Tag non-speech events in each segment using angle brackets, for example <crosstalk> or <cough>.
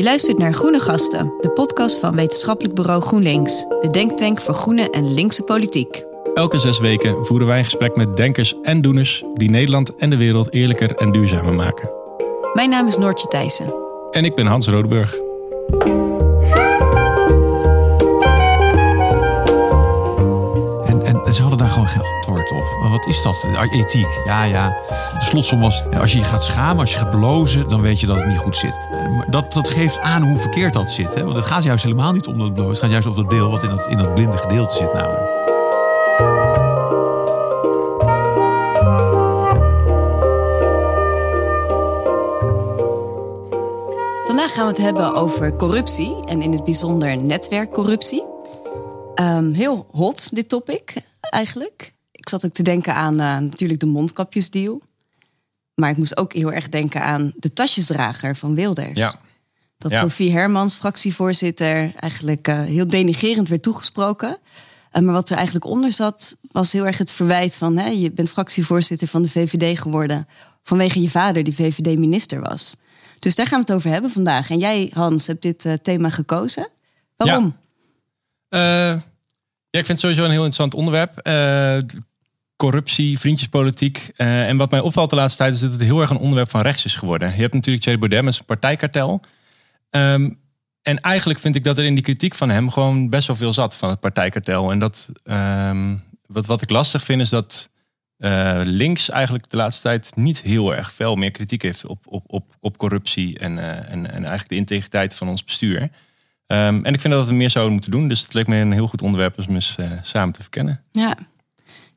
Je luistert naar Groene Gasten, de podcast van wetenschappelijk bureau GroenLinks, de denktank voor groene en linkse politiek. Elke zes weken voeren wij een gesprek met denkers en doeners die Nederland en de wereld eerlijker en duurzamer maken. Mijn naam is Noortje Thijssen. En ik ben Hans Rodeburg. Wat is dat? Ethiek. Ja, ja. De slotsom was, als je je gaat schamen, als je gaat blozen, dan weet je dat het niet goed zit. Eh, dat, dat geeft aan hoe verkeerd dat zit. Hè? Want het gaat juist helemaal niet om dat blozen. Het gaat juist om dat deel wat in dat, in dat blinde gedeelte zit namelijk. Vandaag gaan we het hebben over corruptie en in het bijzonder netwerkcorruptie. Ehm, heel hot, dit topic eigenlijk. Ik zat ook te denken aan eh, natuurlijk de mondkapjesdeal. Maar ik moest ook heel erg denken aan de tasjesdrager van Wilders. Ja. Dat Ja. Sophie Hermans, fractievoorzitter, eigenlijk eh, heel denigerend werd toegesproken. Eh, maar wat er eigenlijk onder zat, was heel erg het verwijt van... Hè, je bent fractievoorzitter van de VVD geworden... vanwege je vader die VVD-minister was. Dus daar gaan we het over hebben vandaag. En jij, Hans, hebt dit thema gekozen. Waarom? Eh, ja, ik vind het sowieso een heel interessant onderwerp. Corruptie, vriendjespolitiek. Eh, en wat mij opvalt de laatste tijd is dat het heel erg een onderwerp van rechts is geworden. Je hebt natuurlijk Thierry Baudet met zijn partijkartel. Ehm, en eigenlijk vind ik dat er in die kritiek van hem gewoon best wel veel zat van het partijkartel. En dat, ehm, wat, wat ik lastig vind is dat eh, links eigenlijk de laatste tijd niet heel erg veel meer kritiek heeft op, op, op, op corruptie en, eh, en, en eigenlijk de integriteit van ons bestuur. Ehm, en ik vind dat we meer zouden moeten doen. Dus het leek me een heel goed onderwerp om eens samen te verkennen. Ja.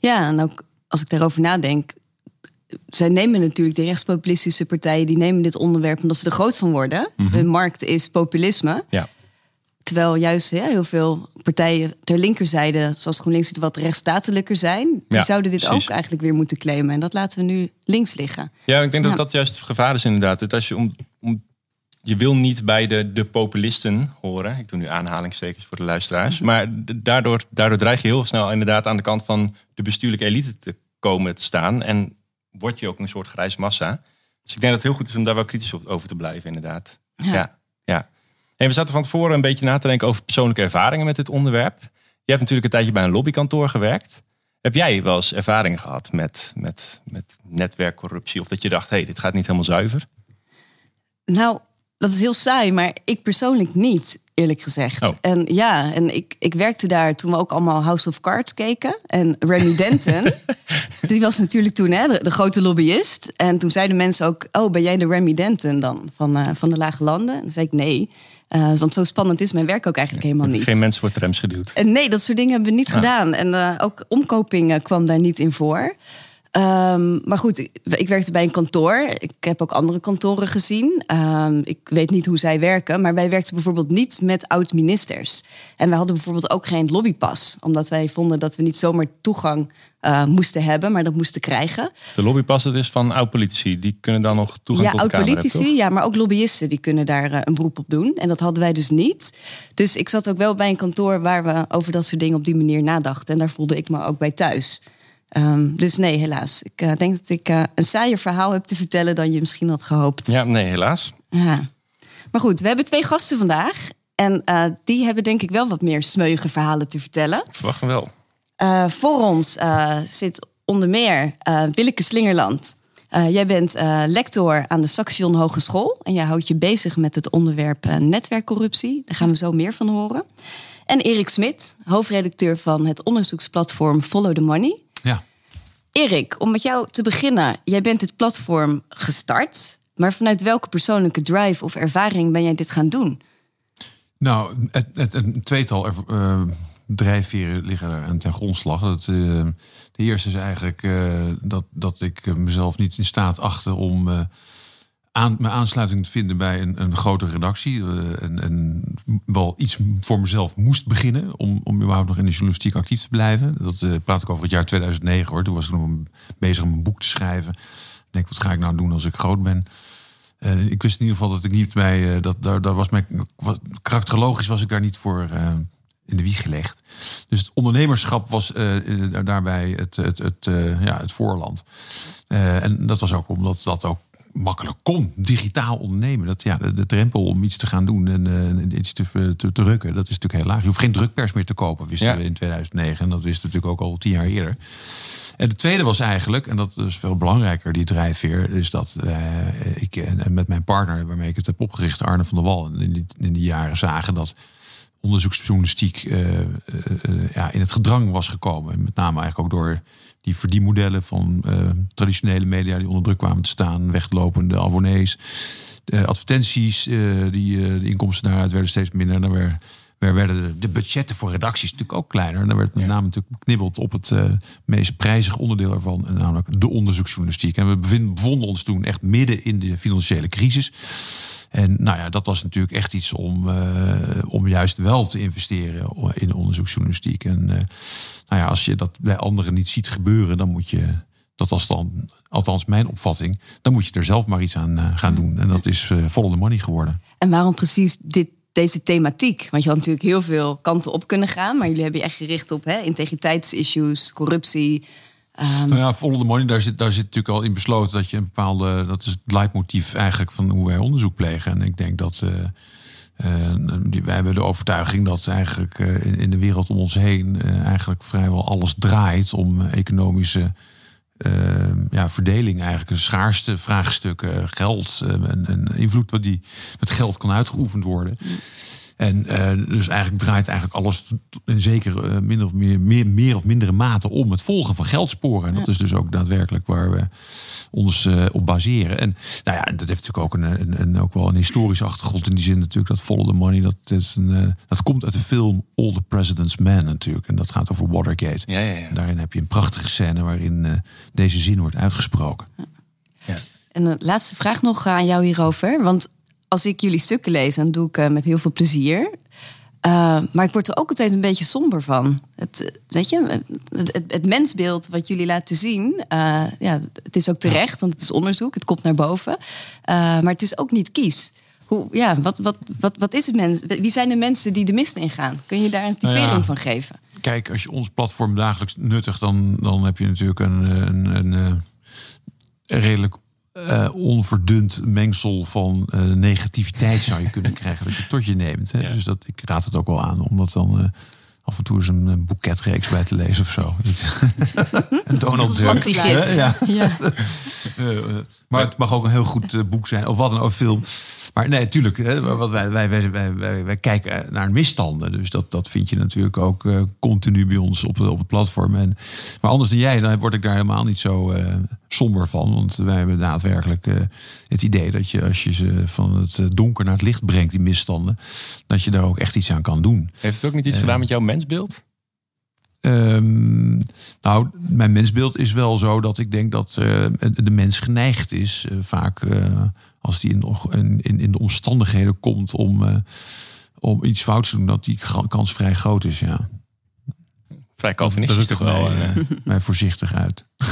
Ja, en ook als ik daarover nadenk... zij nemen natuurlijk, de rechtspopulistische partijen... die nemen dit onderwerp omdat ze er groot van worden. De markt is populisme. Ja. Terwijl juist ja, heel veel partijen ter linkerzijde, zoals GroenLinks, die wat rechtsstatelijker zijn, die Ja, zouden dit precies. ook eigenlijk weer moeten claimen. En dat laten we nu links liggen. Ja, ik denk dat dat juist het gevaar is inderdaad. Dat als je, om, om, je wil niet bij de, de populisten horen. Ik doe nu aanhalingstekens voor de luisteraars. Maar daardoor, daardoor dreig je heel snel inderdaad aan de kant van de bestuurlijke elite te komen te staan. En word je ook een soort grijze massa. Dus ik denk dat het heel goed is om daar wel kritisch over te blijven inderdaad. Ja. Ja, ja. En we zaten van tevoren een beetje na te denken over persoonlijke ervaringen met dit onderwerp. Je hebt natuurlijk een tijdje bij een lobbykantoor gewerkt. Heb jij wel eens ervaring gehad met, met, met netwerkcorruptie? Of dat je dacht, hé, hey, dit gaat niet helemaal zuiver? Nou, dat is heel saai, maar ik persoonlijk niet, eerlijk gezegd. Oh. En ja, en ik, ik werkte daar toen we ook allemaal House of Cards keken. En Remy <laughs> Denton, die was natuurlijk toen hè, de, de grote lobbyist. En toen zeiden mensen ook, oh, ben jij de Remy Denton dan van, eh, van de Lage Landen? En dan zei ik nee, Eh, want zo spannend is mijn werk ook eigenlijk helemaal niet. Geen mensen voor trams geduwd. En nee, dat soort dingen hebben we niet gedaan. En eh, ook omkoping eh, kwam daar niet in voor. Ehm, maar goed, ik, werkte bij een kantoor. Ik heb ook andere kantoren gezien. Ehm, ik weet niet hoe zij werken, maar wij werkten bijvoorbeeld niet met oud-ministers. En wij hadden bijvoorbeeld ook geen lobbypas, omdat wij vonden dat we niet zomaar toegang eh, moesten hebben, maar dat moesten krijgen. De lobbypas, dat is van oud-politici. Die kunnen dan nog toegang Ja, tot de Kamer hebben, oud-politici, ja, maar ook lobbyisten die kunnen daar eh, een beroep op doen. En dat hadden wij dus niet. Dus ik zat ook wel bij een kantoor waar we over dat soort dingen op die manier nadachten. En daar voelde ik me ook bij thuis. Ehm, dus nee, helaas. Ik eh, denk dat ik eh, een saaier verhaal heb te vertellen dan je misschien had gehoopt. Ja, nee, helaas. Ja. Maar goed, we hebben twee gasten vandaag. En eh, die hebben denk ik wel wat meer smeuïge verhalen te vertellen. Ik verwacht wel. Voor ons zit onder meer Willeke Slingerland. Jij bent lector aan de Saxion Hogeschool. En jij houdt je bezig met het onderwerp netwerkcorruptie. Daar gaan we zo meer van horen. En Erik Smit, hoofdredacteur van het onderzoeksplatform Follow the Money. Erik, om met jou te beginnen. Jij bent dit platform gestart. Maar vanuit welke persoonlijke drive of ervaring ben jij dit gaan doen? Nou, het, het, een tweetal er- eh, drijfveren liggen er aan ten grondslag. Dat, eh, de eerste is eigenlijk eh, dat, dat ik mezelf niet in staat achtte om aan, mijn aansluiting vinden bij een, een grote redactie. eh, en, wel iets voor mezelf moest beginnen om, om überhaupt nog in de journalistiek actief te blijven. Dat eh, praat ik over het jaar 2009 hoor. Toen was ik nog bezig om een boek te schrijven. Denk, wat ga ik nou doen als ik groot ben? Eh, ik wist in ieder geval dat ik niet bij. dat, daar, daar was mijn. Wat, karakterologisch was ik daar niet voor in de wieg gelegd. Dus het ondernemerschap was daarbij het, het, het, ja, het voorland. En dat was ook omdat dat ook makkelijk kon. Digitaal ondernemen. Dat, ja, de, de drempel om iets te gaan doen en uh, iets te, te, te, drukken, dat is natuurlijk heel laag. Je hoeft geen drukpers meer te kopen, wisten we in 2009. En dat wisten natuurlijk ook al tien jaar eerder. En de tweede was eigenlijk, en dat is veel belangrijker, die drijfveer, is dat uh, ik en met mijn partner, waarmee ik het heb opgericht, Arne van der Wal, in die, in die jaren zagen dat onderzoeksjournalistiek uh, ja, in het gedrang was gekomen. Met name eigenlijk ook door die verdienmodellen van traditionele media die onder druk kwamen te staan, weglopende abonnees, de advertenties, die, de inkomsten daaruit werden steeds minder. Dan waar werden de budgetten voor redacties natuurlijk ook kleiner. En daar werd met name natuurlijk beknibbeld op het meest prijzige onderdeel ervan, namelijk de onderzoeksjournalistiek. En we bevonden ons toen echt midden in de financiële crisis. En nou ja, dat was natuurlijk echt iets om, uh, om juist wel te investeren in onderzoeksjournalistiek. En uh, nou ja, als je dat bij anderen niet ziet gebeuren, dan moet je, dat was dan althans mijn opvatting, dan moet je er zelf maar iets aan gaan doen. En dat is the money geworden. En waarom precies dit deze thematiek? Want je had natuurlijk heel veel kanten op kunnen gaan, maar jullie hebben je echt gericht op hè, integriteitsissues, corruptie. Um... Nou ja, follow the money, daar zit, daar zit natuurlijk al in besloten dat je een bepaalde, dat is het leidmotief eigenlijk van hoe wij onderzoek plegen. En ik denk dat uh, uh, die, wij hebben de overtuiging dat eigenlijk uh, in, in, de wereld om ons heen eigenlijk vrijwel alles draait om economische uh, ja, verdeling eigenlijk. De schaarste vraagstukken, geld en, en, invloed wat die met geld kan uitgeoefend worden. En uh, dus eigenlijk draait eigenlijk alles in zeker uh, min of meer, meer, meer of mindere mate om het volgen van geldsporen. En dat is dus ook daadwerkelijk waar we ons uh, op baseren. En nou ja, en dat heeft natuurlijk ook een, een, een, ook wel een historische achtergrond in die zin natuurlijk dat Follow the Money. Dat, is een, dat komt uit de film All the President's Men natuurlijk. En dat gaat over Watergate. Ja, ja, ja. Daarin heb je een prachtige scène waarin deze zin wordt uitgesproken. Ja. En de laatste vraag nog aan jou hierover. Want als ik jullie stukken lees, dan doe ik uh, met heel veel plezier. Uh, maar ik word er ook altijd een beetje somber van. Het, eh, weet je, het, het, het mensbeeld wat jullie laten zien, uh, ja, het is ook terecht, want het is onderzoek, het komt naar boven. maar het is ook niet kies. Hoe, ja, wat, wat, wat, wat is het mens? Wie zijn de mensen die de mist ingaan? Kun je daar een typering nou ja, van geven? Kijk, als je ons platform dagelijks nuttigt, dan, dan heb je natuurlijk een, een, een, een redelijk uh, onverdund mengsel van uh, negativiteit zou je kunnen krijgen dat je tot je neemt. Hè? Ja. Dus dat, ik raad het ook wel aan om dat dan uh, af en toe eens een, een boeketreeks bij te lezen of zo. <laughs> een Donald Duck. Ja. ja. <laughs> maar het mag ook een heel goed boek zijn of wat een film. Maar nee, natuurlijk. Wat wij, wij, wij, wij, wij, kijken naar misstanden. Dus dat, dat vind je natuurlijk ook uh, continu bij ons op, op het platform. En, maar anders dan jij, dan word ik daar helemaal niet zo uh, somber van. Want wij hebben daadwerkelijk uh, het idee dat je als je ze van het donker naar het licht brengt, die misstanden, dat je daar ook echt iets aan kan doen. Heeft het ook niet iets gedaan met jouw mensbeeld? Um, nou, mijn mensbeeld is wel zo dat ik denk dat de mens geneigd is vaak als die in, in, in de omstandigheden komt om, uh, om iets fouts te doen, dat die kans vrij groot is. Ja. Vrij Calvinistisch toch wel? Mij, uh, mij voorzichtig uit. <laughs>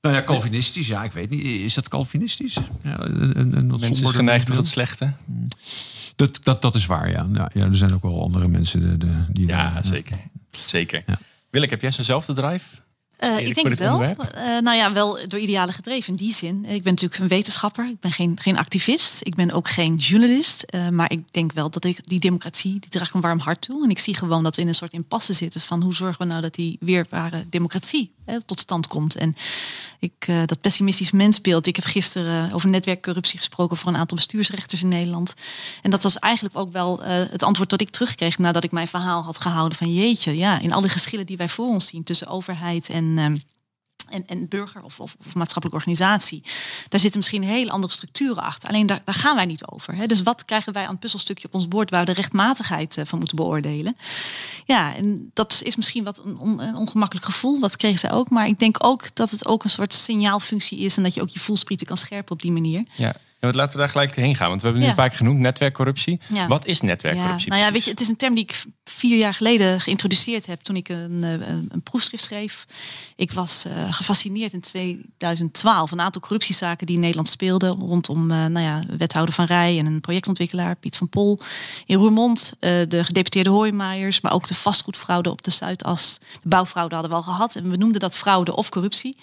nou ja, Calvinistisch, ja, ik weet niet. Is dat Calvinistisch? Ja, een, een, mensen is geneigd tot het slechte. Dat, dat, dat is waar, ja. ja. ja. er zijn ook wel andere mensen de, de, die... Ja, daar, zeker. Zeker. Ja. Willeke, heb jij zo'nzelfde drive? Uh, ik denk het wel. Uh, nou ja, wel door idealen gedreven in die zin. Ik ben natuurlijk een wetenschapper. Ik ben geen, geen activist. Ik ben ook geen journalist. Uh, maar ik denk wel dat ik die democratie, die draag een warm hart toe. En ik zie gewoon dat we in een soort impasse zitten van hoe zorgen we nou dat die weerbare democratie tot stand komt. En ik, dat pessimistisch mensbeeld. Ik heb gisteren over netwerkcorruptie gesproken voor een aantal bestuursrechters in Nederland. En dat was eigenlijk ook wel het antwoord dat ik terugkreeg nadat ik mijn verhaal had gehouden van jeetje, ja, in al die geschillen die wij voor ons zien tussen overheid en en, burger of, of, of, maatschappelijke organisatie. Daar zitten misschien hele andere structuren achter. Alleen daar, daar gaan wij niet over. Hè? Dus wat krijgen wij aan het puzzelstukje op ons bord waar we de rechtmatigheid van moeten beoordelen? Ja, en dat is misschien wat een, een, ongemakkelijk gevoel. Wat kregen zij ook. Maar ik denk ook dat het ook een soort signaalfunctie is en dat je ook je voelsprieten kan scherpen op die manier. Ja. Ja, laten we daar gelijk heen gaan. Want we hebben nu een paar keer genoemd netwerkcorruptie. Ja. Wat is netwerkcorruptie? Ja. Nou ja, weet je, het is een term die ik vier jaar geleden geïntroduceerd heb toen ik een, een, een proefschrift schreef. Ik was uh, gefascineerd in 2012. Een aantal corruptiezaken die in Nederland speelden rondom uh, nou ja, wethouder van Rij en een projectontwikkelaar, Piet van Pol. In Roermond, uh, de gedeputeerde Hoijmaijers, maar ook de vastgoedfraude op de Zuidas. De bouwfraude hadden we al gehad. En we noemden dat fraude of corruptie.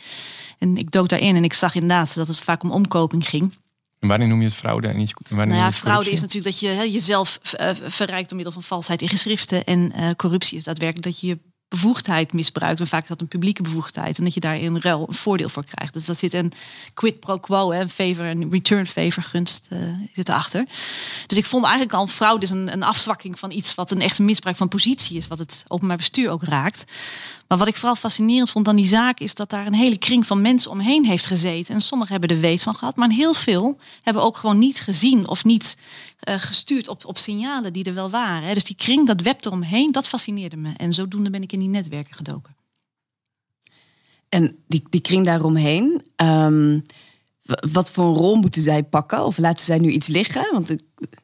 En ik dook daarin en ik zag inderdaad dat het vaak om omkoping ging. En wanneer noem je het fraude en niet Nou ja, fraude is natuurlijk dat je hè, jezelf uh, verrijkt door middel van valsheid in geschriften. En uh, corruptie is daadwerkelijk dat je je bevoegdheid misbruikt. En vaak is dat een publieke bevoegdheid. En dat je daar in ruil een voordeel voor krijgt. Dus dat zit een quid pro quo, een favor en return favor gunst uh, zit erachter. Dus ik vond eigenlijk al fraude is een, een afzwakking van iets wat een echte misbruik van positie is. Wat het openbaar bestuur ook raakt. Maar wat ik vooral fascinerend vond aan die zaak is dat daar een hele kring van mensen omheen heeft gezeten. En sommigen hebben er weet van gehad, maar heel veel hebben ook gewoon niet gezien of niet uh, gestuurd op, op signalen die er wel waren. Dus die kring, dat web eromheen, dat fascineerde me. En zodoende ben ik in die netwerken gedoken. En die, die kring daaromheen, um, wat voor een rol moeten zij pakken? Of laten zij nu iets liggen? Want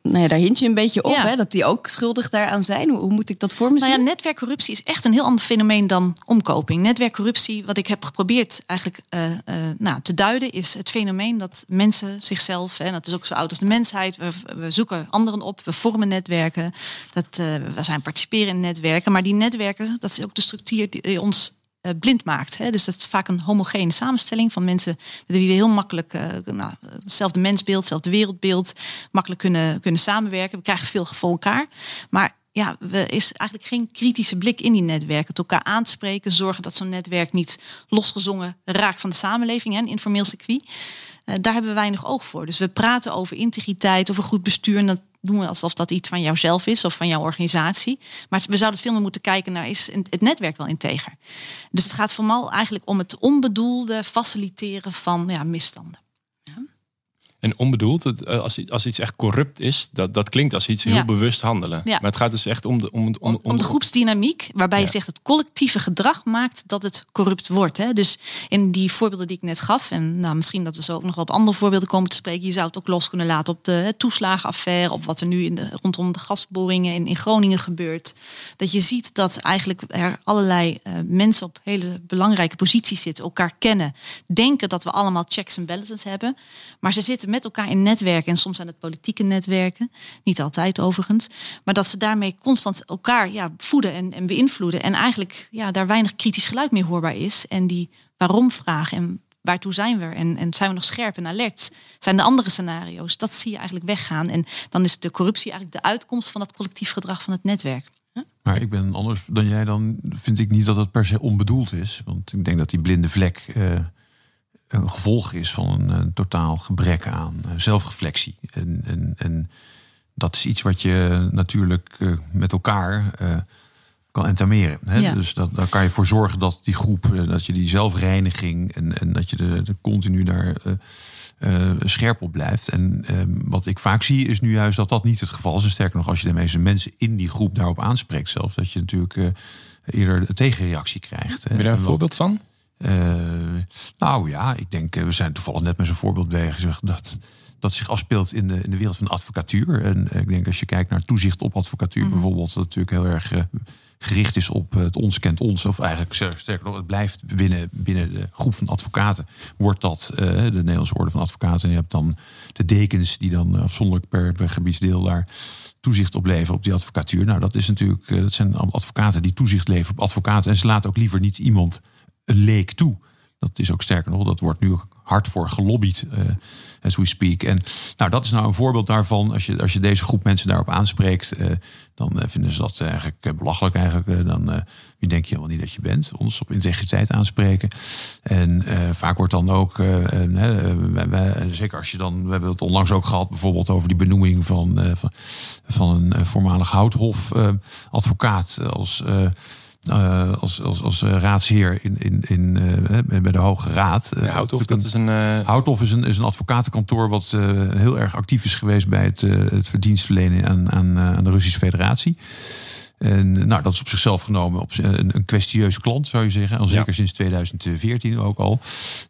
nou ja, daar hint je een beetje op, hè, dat die ook schuldig daaraan zijn. Hoe, hoe moet ik dat voor me zien? Nou ja, netwerkcorruptie is echt een heel ander fenomeen dan omkoping. Netwerkcorruptie, wat ik heb geprobeerd eigenlijk uh, uh, nou, te duiden, is het fenomeen dat mensen zichzelf, en dat is ook zo oud als de mensheid, we, we zoeken anderen op, we vormen netwerken, dat, uh, we zijn participeren in netwerken. Maar die netwerken, dat is ook de structuur die ons blind maakt. Hè? Dus dat is vaak een homogene samenstelling van mensen met wie we heel makkelijk uh, nou, hetzelfde mensbeeld, hetzelfde wereldbeeld, makkelijk kunnen, kunnen samenwerken. We krijgen veel voor elkaar. Maar ja, er is eigenlijk geen kritische blik in die netwerken. Het elkaar aanspreken, zorgen dat zo'n netwerk niet losgezongen raakt van de samenleving, een informeel circuit. Uh, daar hebben we weinig oog voor. Dus we praten over integriteit, over goed bestuur. En dat doen we alsof dat iets van jouzelf is of van jouw organisatie. Maar we zouden veel meer moeten kijken naar is het netwerk wel integer. Dus het gaat vooral eigenlijk om het onbedoelde faciliteren van ja, misstanden. En onbedoeld, eh, als, als iets echt corrupt is, dat, dat klinkt als iets heel bewust handelen. Ja. Maar het gaat dus echt om de, om, om, om, de groepsdynamiek, waarbij je zegt het collectieve gedrag maakt dat het corrupt wordt. Hè? Dus in die voorbeelden die ik net gaf, en nou, misschien dat we zo ook nog op andere voorbeelden komen te spreken, je zou het ook los kunnen laten op de toeslagenaffaire, op wat er nu in de, rondom de gasboringen in, in Groningen gebeurt. Dat je ziet dat eigenlijk er allerlei uh, mensen op hele belangrijke posities zitten, elkaar kennen, denken dat we allemaal checks en balances hebben, maar ze zitten met elkaar in netwerken. En soms zijn het politieke netwerken. Niet altijd overigens. Maar dat ze daarmee constant elkaar ja, voeden en, en beïnvloeden. En eigenlijk ja, daar weinig kritisch geluid meer hoorbaar is. En die waarom vragen en waartoe zijn we? En, en zijn we nog scherp en alert? Zijn de andere scenario's? Dat zie je eigenlijk weggaan. En dan is de corruptie eigenlijk de uitkomst van dat collectief gedrag van het netwerk. Maar ik ben anders dan jij, dan vind ik niet dat het per se onbedoeld is. Want ik denk dat die blinde vlek uh, een gevolg is van een, een totaal gebrek aan uh, zelfreflectie. En, en, en, dat is iets wat je natuurlijk uh, met elkaar uh, kan entameren. Hè? Ja. Dus dat, daar kan je voor zorgen dat die groep, dat je die zelfreiniging en, en dat je de, de continu daar scherp op blijft. En wat ik vaak zie is nu juist dat dat niet het geval is. En sterker nog, als je de meeste mensen in die groep daarop aanspreekt zelf, dat je natuurlijk eerder de tegenreactie krijgt. Heb je daar een voorbeeld van? Uh, nou ja, ik denk, we zijn toevallig net met zo'n voorbeeld bezig dat dat zich afspeelt in de, in de wereld van de advocatuur. En ik denk als je kijkt naar toezicht op advocatuur mm. bijvoorbeeld, dat natuurlijk heel erg uh, gericht is op het ons kent ons. Of eigenlijk sterker nog, het blijft binnen, binnen de groep van advocaten. Wordt dat uh, de Nederlandse Orde van Advocaten. En je hebt dan de dekens die dan afzonderlijk per, per gebiedsdeel daar toezicht op leveren op die advocatuur. Nou, dat is natuurlijk, dat zijn advocaten die toezicht leveren op advocaten. En ze laten ook liever niet iemand leek toe. Dat is ook sterker nog, dat wordt nu hard voor gelobbyd, uh, as we speak. En nou, dat is nou een voorbeeld daarvan. Als je, als je deze groep mensen daarop aanspreekt, uh, dan uh, vinden ze dat eigenlijk belachelijk. Eigenlijk, dan wie denk je helemaal niet dat je bent? Ons op integriteit aanspreken. En vaak wordt dan ook, zeker als je dan, we hebben het onlangs ook gehad, bijvoorbeeld over die benoeming van, van, van een voormalig houthof advocaat als uh, als, als, als eh, raadsheer in, in, in, uh, bij de Hoge Raad. Ja, Houthof, dat is een, Houthof is een, is een advocatenkantoor wat heel erg actief is geweest bij het, het verdienstverlenen aan, aan, aan de Russische Federatie. En nou, dat is op zichzelf genomen op een, een kwestieuze klant, zou je zeggen. Al zeker ja. sinds 2014 ook al.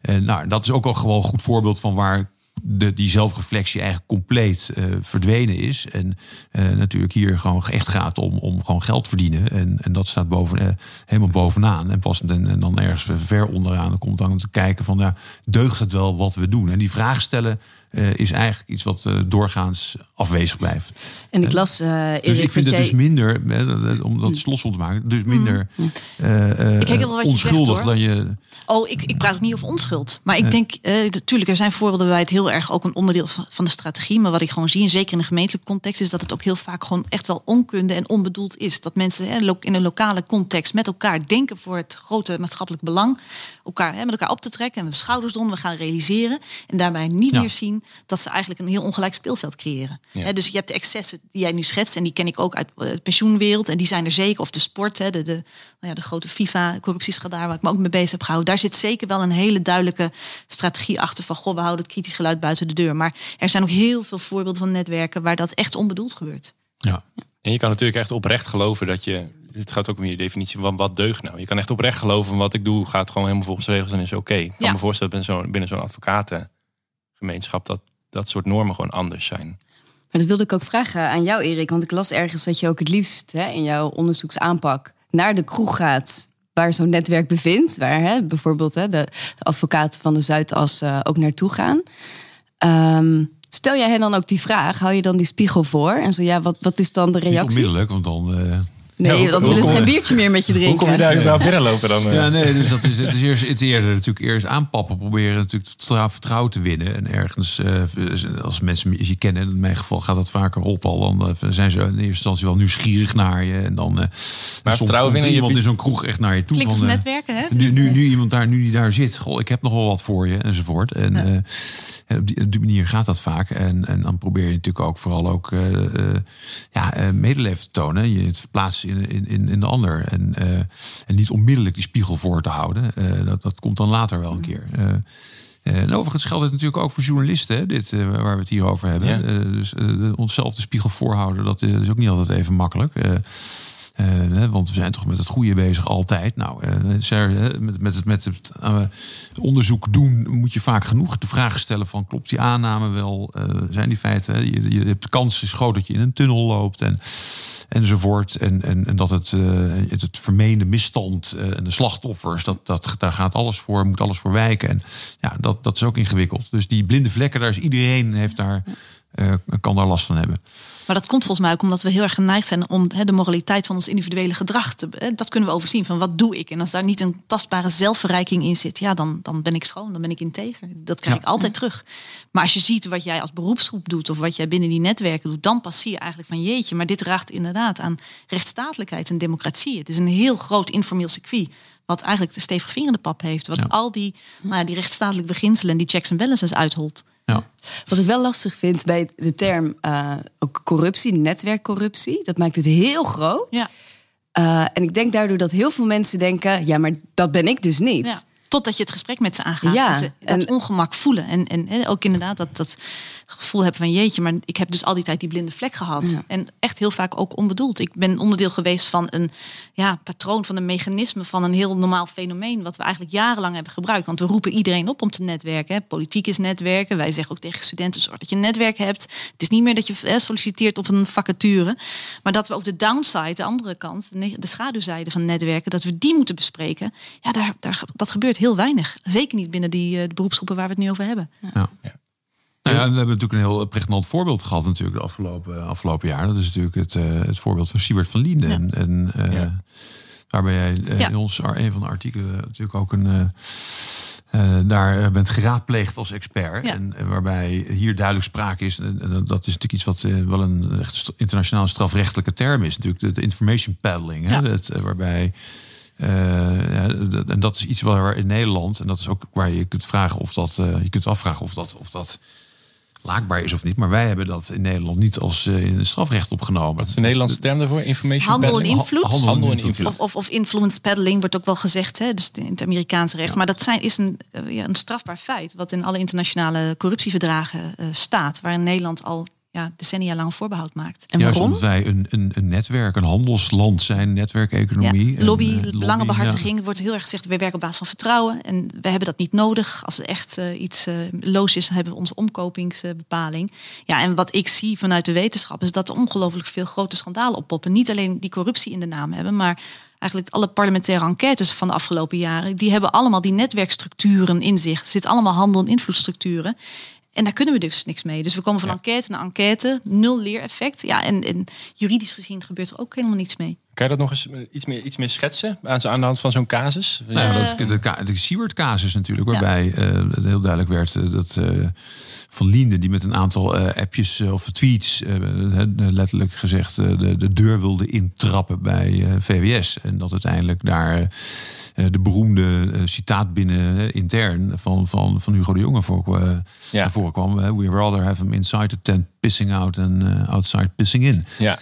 En nou, dat is ook al gewoon een goed voorbeeld van waar die zelfreflectie eigenlijk compleet uh, verdwenen is. En uh, natuurlijk hier gewoon echt gaat om, om gewoon geld verdienen. En, en dat staat boven, uh, helemaal bovenaan. En pas en, en, dan ergens ver onderaan komt dan te kijken van ja, deugt het wel wat we doen? En die vraag stellen uh, is eigenlijk iets wat uh, doorgaans afwezig blijft. En ik las. Uh, dus ik vind het dus minder, om dat los te maken, dus minder mm. ik wel wat onschuldig je zegt, dan je. Oh, ik, ik praat ook niet over onschuld. Maar ik denk, natuurlijk, er zijn voorbeelden waar het heel erg ook een onderdeel van, de strategie. Maar wat ik gewoon zie, en zeker in de gemeentelijke context, is dat het ook heel vaak gewoon echt wel onkunde en onbedoeld is. Dat mensen hè, in een lokale context met elkaar denken voor het grote maatschappelijk belang. Elkaar hè, met elkaar op te trekken en met de schouders doen, we gaan realiseren. En daarbij niet ja. meer zien dat ze eigenlijk een heel ongelijk speelveld creëren. dus je hebt de excessen die jij nu schetst, en die ken ik ook uit de pensioenwereld, en die zijn er zeker. Of de sport, de, de, nou ja, de grote FIFA-corruptieschandaal waar ik me ook mee bezig heb gehouden. Daar zit zeker wel een hele duidelijke strategie achter van, goh, we houden het kritisch geluid buiten de deur. Maar er zijn ook heel veel voorbeelden van netwerken waar dat echt onbedoeld gebeurt. Ja. En je kan natuurlijk echt oprecht geloven dat je. Het gaat ook om je definitie van wat deugt nou. Je kan echt oprecht geloven wat ik doe gaat gewoon helemaal volgens de regels en is oké. Ik kan me voorstellen binnen zo'n binnen zo'n advocatengemeenschap dat dat soort normen gewoon anders zijn. Maar dat wilde ik ook vragen aan jou, Erik. Want ik las ergens dat je ook het liefst hè, in jouw onderzoeksaanpak naar de kroeg gaat waar zo'n netwerk bevindt. Waar hè, bijvoorbeeld hè, de, de, advocaten van de Zuidas uh, ook naartoe gaan. Um, stel jij hen dan ook die vraag? Hou je dan die spiegel voor? En zo ja, wat, wat is dan de reactie? Niet onmiddellijk, want dan... Uh Nee, ja, want willen ze geen biertje meer met je drinken. Hoe kom je daar überhaupt binnenlopen dan? Ja, nee, dus dat is, het is eerst, het eerder natuurlijk eerst aanpappen. Proberen natuurlijk vertrouwen te winnen. En ergens, uh, als mensen je kennen, in mijn geval gaat dat vaker op al. Dan uh, zijn ze in eerste instantie wel nieuwsgierig naar je. En dan, uh, maar vertrouwen winnen iemand in zo'n kroeg echt naar je toe. Klinkt van, netwerken, hè? Nu, nu, nu iemand daar, nu die daar zit. Goh, ik heb nog wel wat voor je, enzovoort. En... Ja. En op die, op die, manier gaat dat vaak. En, en dan probeer je natuurlijk ook vooral ook uh, ja, uh, medeleven te tonen. Je het verplaatsen in, in, in de ander. En, en niet onmiddellijk die spiegel voor te houden. dat, dat komt dan later wel een keer. en overigens geldt het natuurlijk ook voor journalisten, hè, dit, waar we het hier over hebben. Ja. dus onszelf de spiegel voorhouden, dat is ook niet altijd even makkelijk. Uh, want we zijn toch met het goede bezig altijd. Nou, uh, met, met, het, met het uh, onderzoek doen moet je vaak genoeg de vraag stellen van klopt die aanname wel? zijn die feiten? Je, je, hebt de kans is groot dat je in een tunnel loopt en, enzovoort. En, en, en dat het, het, het vermeende misstand en de slachtoffers, dat, dat, daar gaat alles voor, moet alles voor wijken. En ja, dat, dat is ook ingewikkeld. Dus die blinde vlekken, daar is iedereen heeft daar, kan daar last van hebben. Maar dat komt volgens mij ook omdat we heel erg geneigd zijn om de moraliteit van ons individuele gedrag te. Dat kunnen we overzien van wat doe ik. En als daar niet een tastbare zelfverrijking in zit, ja, dan, dan ben ik schoon, dan ben ik integer. Dat krijg ik altijd terug. Maar als je ziet wat jij als beroepsgroep doet of wat jij binnen die netwerken doet, dan pas zie je eigenlijk van jeetje, maar dit raakt inderdaad aan rechtsstatelijkheid en democratie. Het is een heel groot informeel circuit wat eigenlijk de stevige vinger in de pap heeft. Wat al die, nou, die rechtsstatelijke beginselen en die checks en balances uitholt. Ja. Wat ik wel lastig vind bij de term uh, ook corruptie, netwerkcorruptie, dat maakt het heel groot. Ja. Uh, en ik denk daardoor dat heel veel mensen denken: ja, maar dat ben ik dus niet. Totdat je het gesprek met ze aangaat. Ja, en ze dat ongemak voelen. En, en, en, ook inderdaad dat, dat gevoel hebben van jeetje, maar ik heb dus al die tijd die blinde vlek gehad. En echt heel vaak ook onbedoeld. Ik ben onderdeel geweest van een ja, patroon, van een mechanisme, van een heel normaal fenomeen. Wat we eigenlijk jarenlang hebben gebruikt. Want we roepen iedereen op om te netwerken. Hè. Politiek is netwerken. Wij zeggen ook tegen studenten, zorg dat je een netwerk hebt. Het is niet meer dat je hè, solliciteert op een vacature. Maar dat we ook de downside, de andere kant, de schaduwzijde van netwerken, dat we die moeten bespreken. Ja, daar, daar, dat gebeurt heel weinig. Zeker niet binnen die uh, de beroepsgroepen waar we het nu over hebben. Ja. ja. Nou ja, we hebben natuurlijk een heel pregnant voorbeeld gehad natuurlijk de afgelopen, afgelopen jaar. Dat is natuurlijk het, uh, het voorbeeld van Siebert van Linden. En, en uh, ja. waarbij jij uh, in ons een van de artikelen natuurlijk ook een daar bent geraadpleegd als expert. En, waarbij hier duidelijk sprake is, en, dat is natuurlijk iets wat wel een internationaal strafrechtelijke term is, natuurlijk de, information paddling. Hè, het, waarbij en dat is iets waar in Nederland, en dat is ook waar je kunt vragen of dat, je kunt afvragen of dat, of dat laakbaar is of niet. Maar wij hebben dat in Nederland niet als uh, in het strafrecht opgenomen. Wat is de Nederlandse term daarvoor? Information Handel en invloed. Handel en invloed. Of, of, of, influence peddling wordt ook wel gezegd, hè? dus in het Amerikaanse recht. Maar dat zijn, is een, ja, een strafbaar feit wat in alle internationale corruptieverdragen uh, staat. Waar in Nederland al ja, decennia lang voorbehoud maakt. En Juist waarom? omdat wij een, een, een netwerk, een handelsland zijn, netwerkeconomie. Ja, lobby, en, belangenbehartiging. wordt heel erg gezegd, wij werken op basis van vertrouwen. En we hebben dat niet nodig. Als er echt uh, iets uh, loos is, dan hebben we onze omkopingsbepaling. ja, en wat ik zie vanuit de wetenschap is dat er ongelooflijk veel grote schandalen oppoppen. Niet alleen die corruptie in de naam hebben, maar eigenlijk alle parlementaire enquêtes van de afgelopen jaren, die hebben allemaal die netwerkstructuren in zich. Er zit allemaal handel- en invloedstructuren. En daar kunnen we dus niks mee. Dus we komen van enquête naar enquête, nul leereffect. Ja, en, en juridisch gezien gebeurt er ook helemaal niets mee. Kan je dat nog eens iets meer, iets meer schetsen aan, aan de hand van zo'n casus? Nou, ja, dat, de, de, de Siewert-casus natuurlijk, waarbij ja. uh, heel duidelijk werd uh, dat uh, Van Liende, die met een aantal appjes of tweets, letterlijk gezegd, de, de deur wilde intrappen bij VWS. En dat uiteindelijk daar de beroemde citaat binnen intern van, van, van Hugo de Jonge voor, ja. voorkwam. We rather have him inside the tent pissing out en outside pissing in. Ja.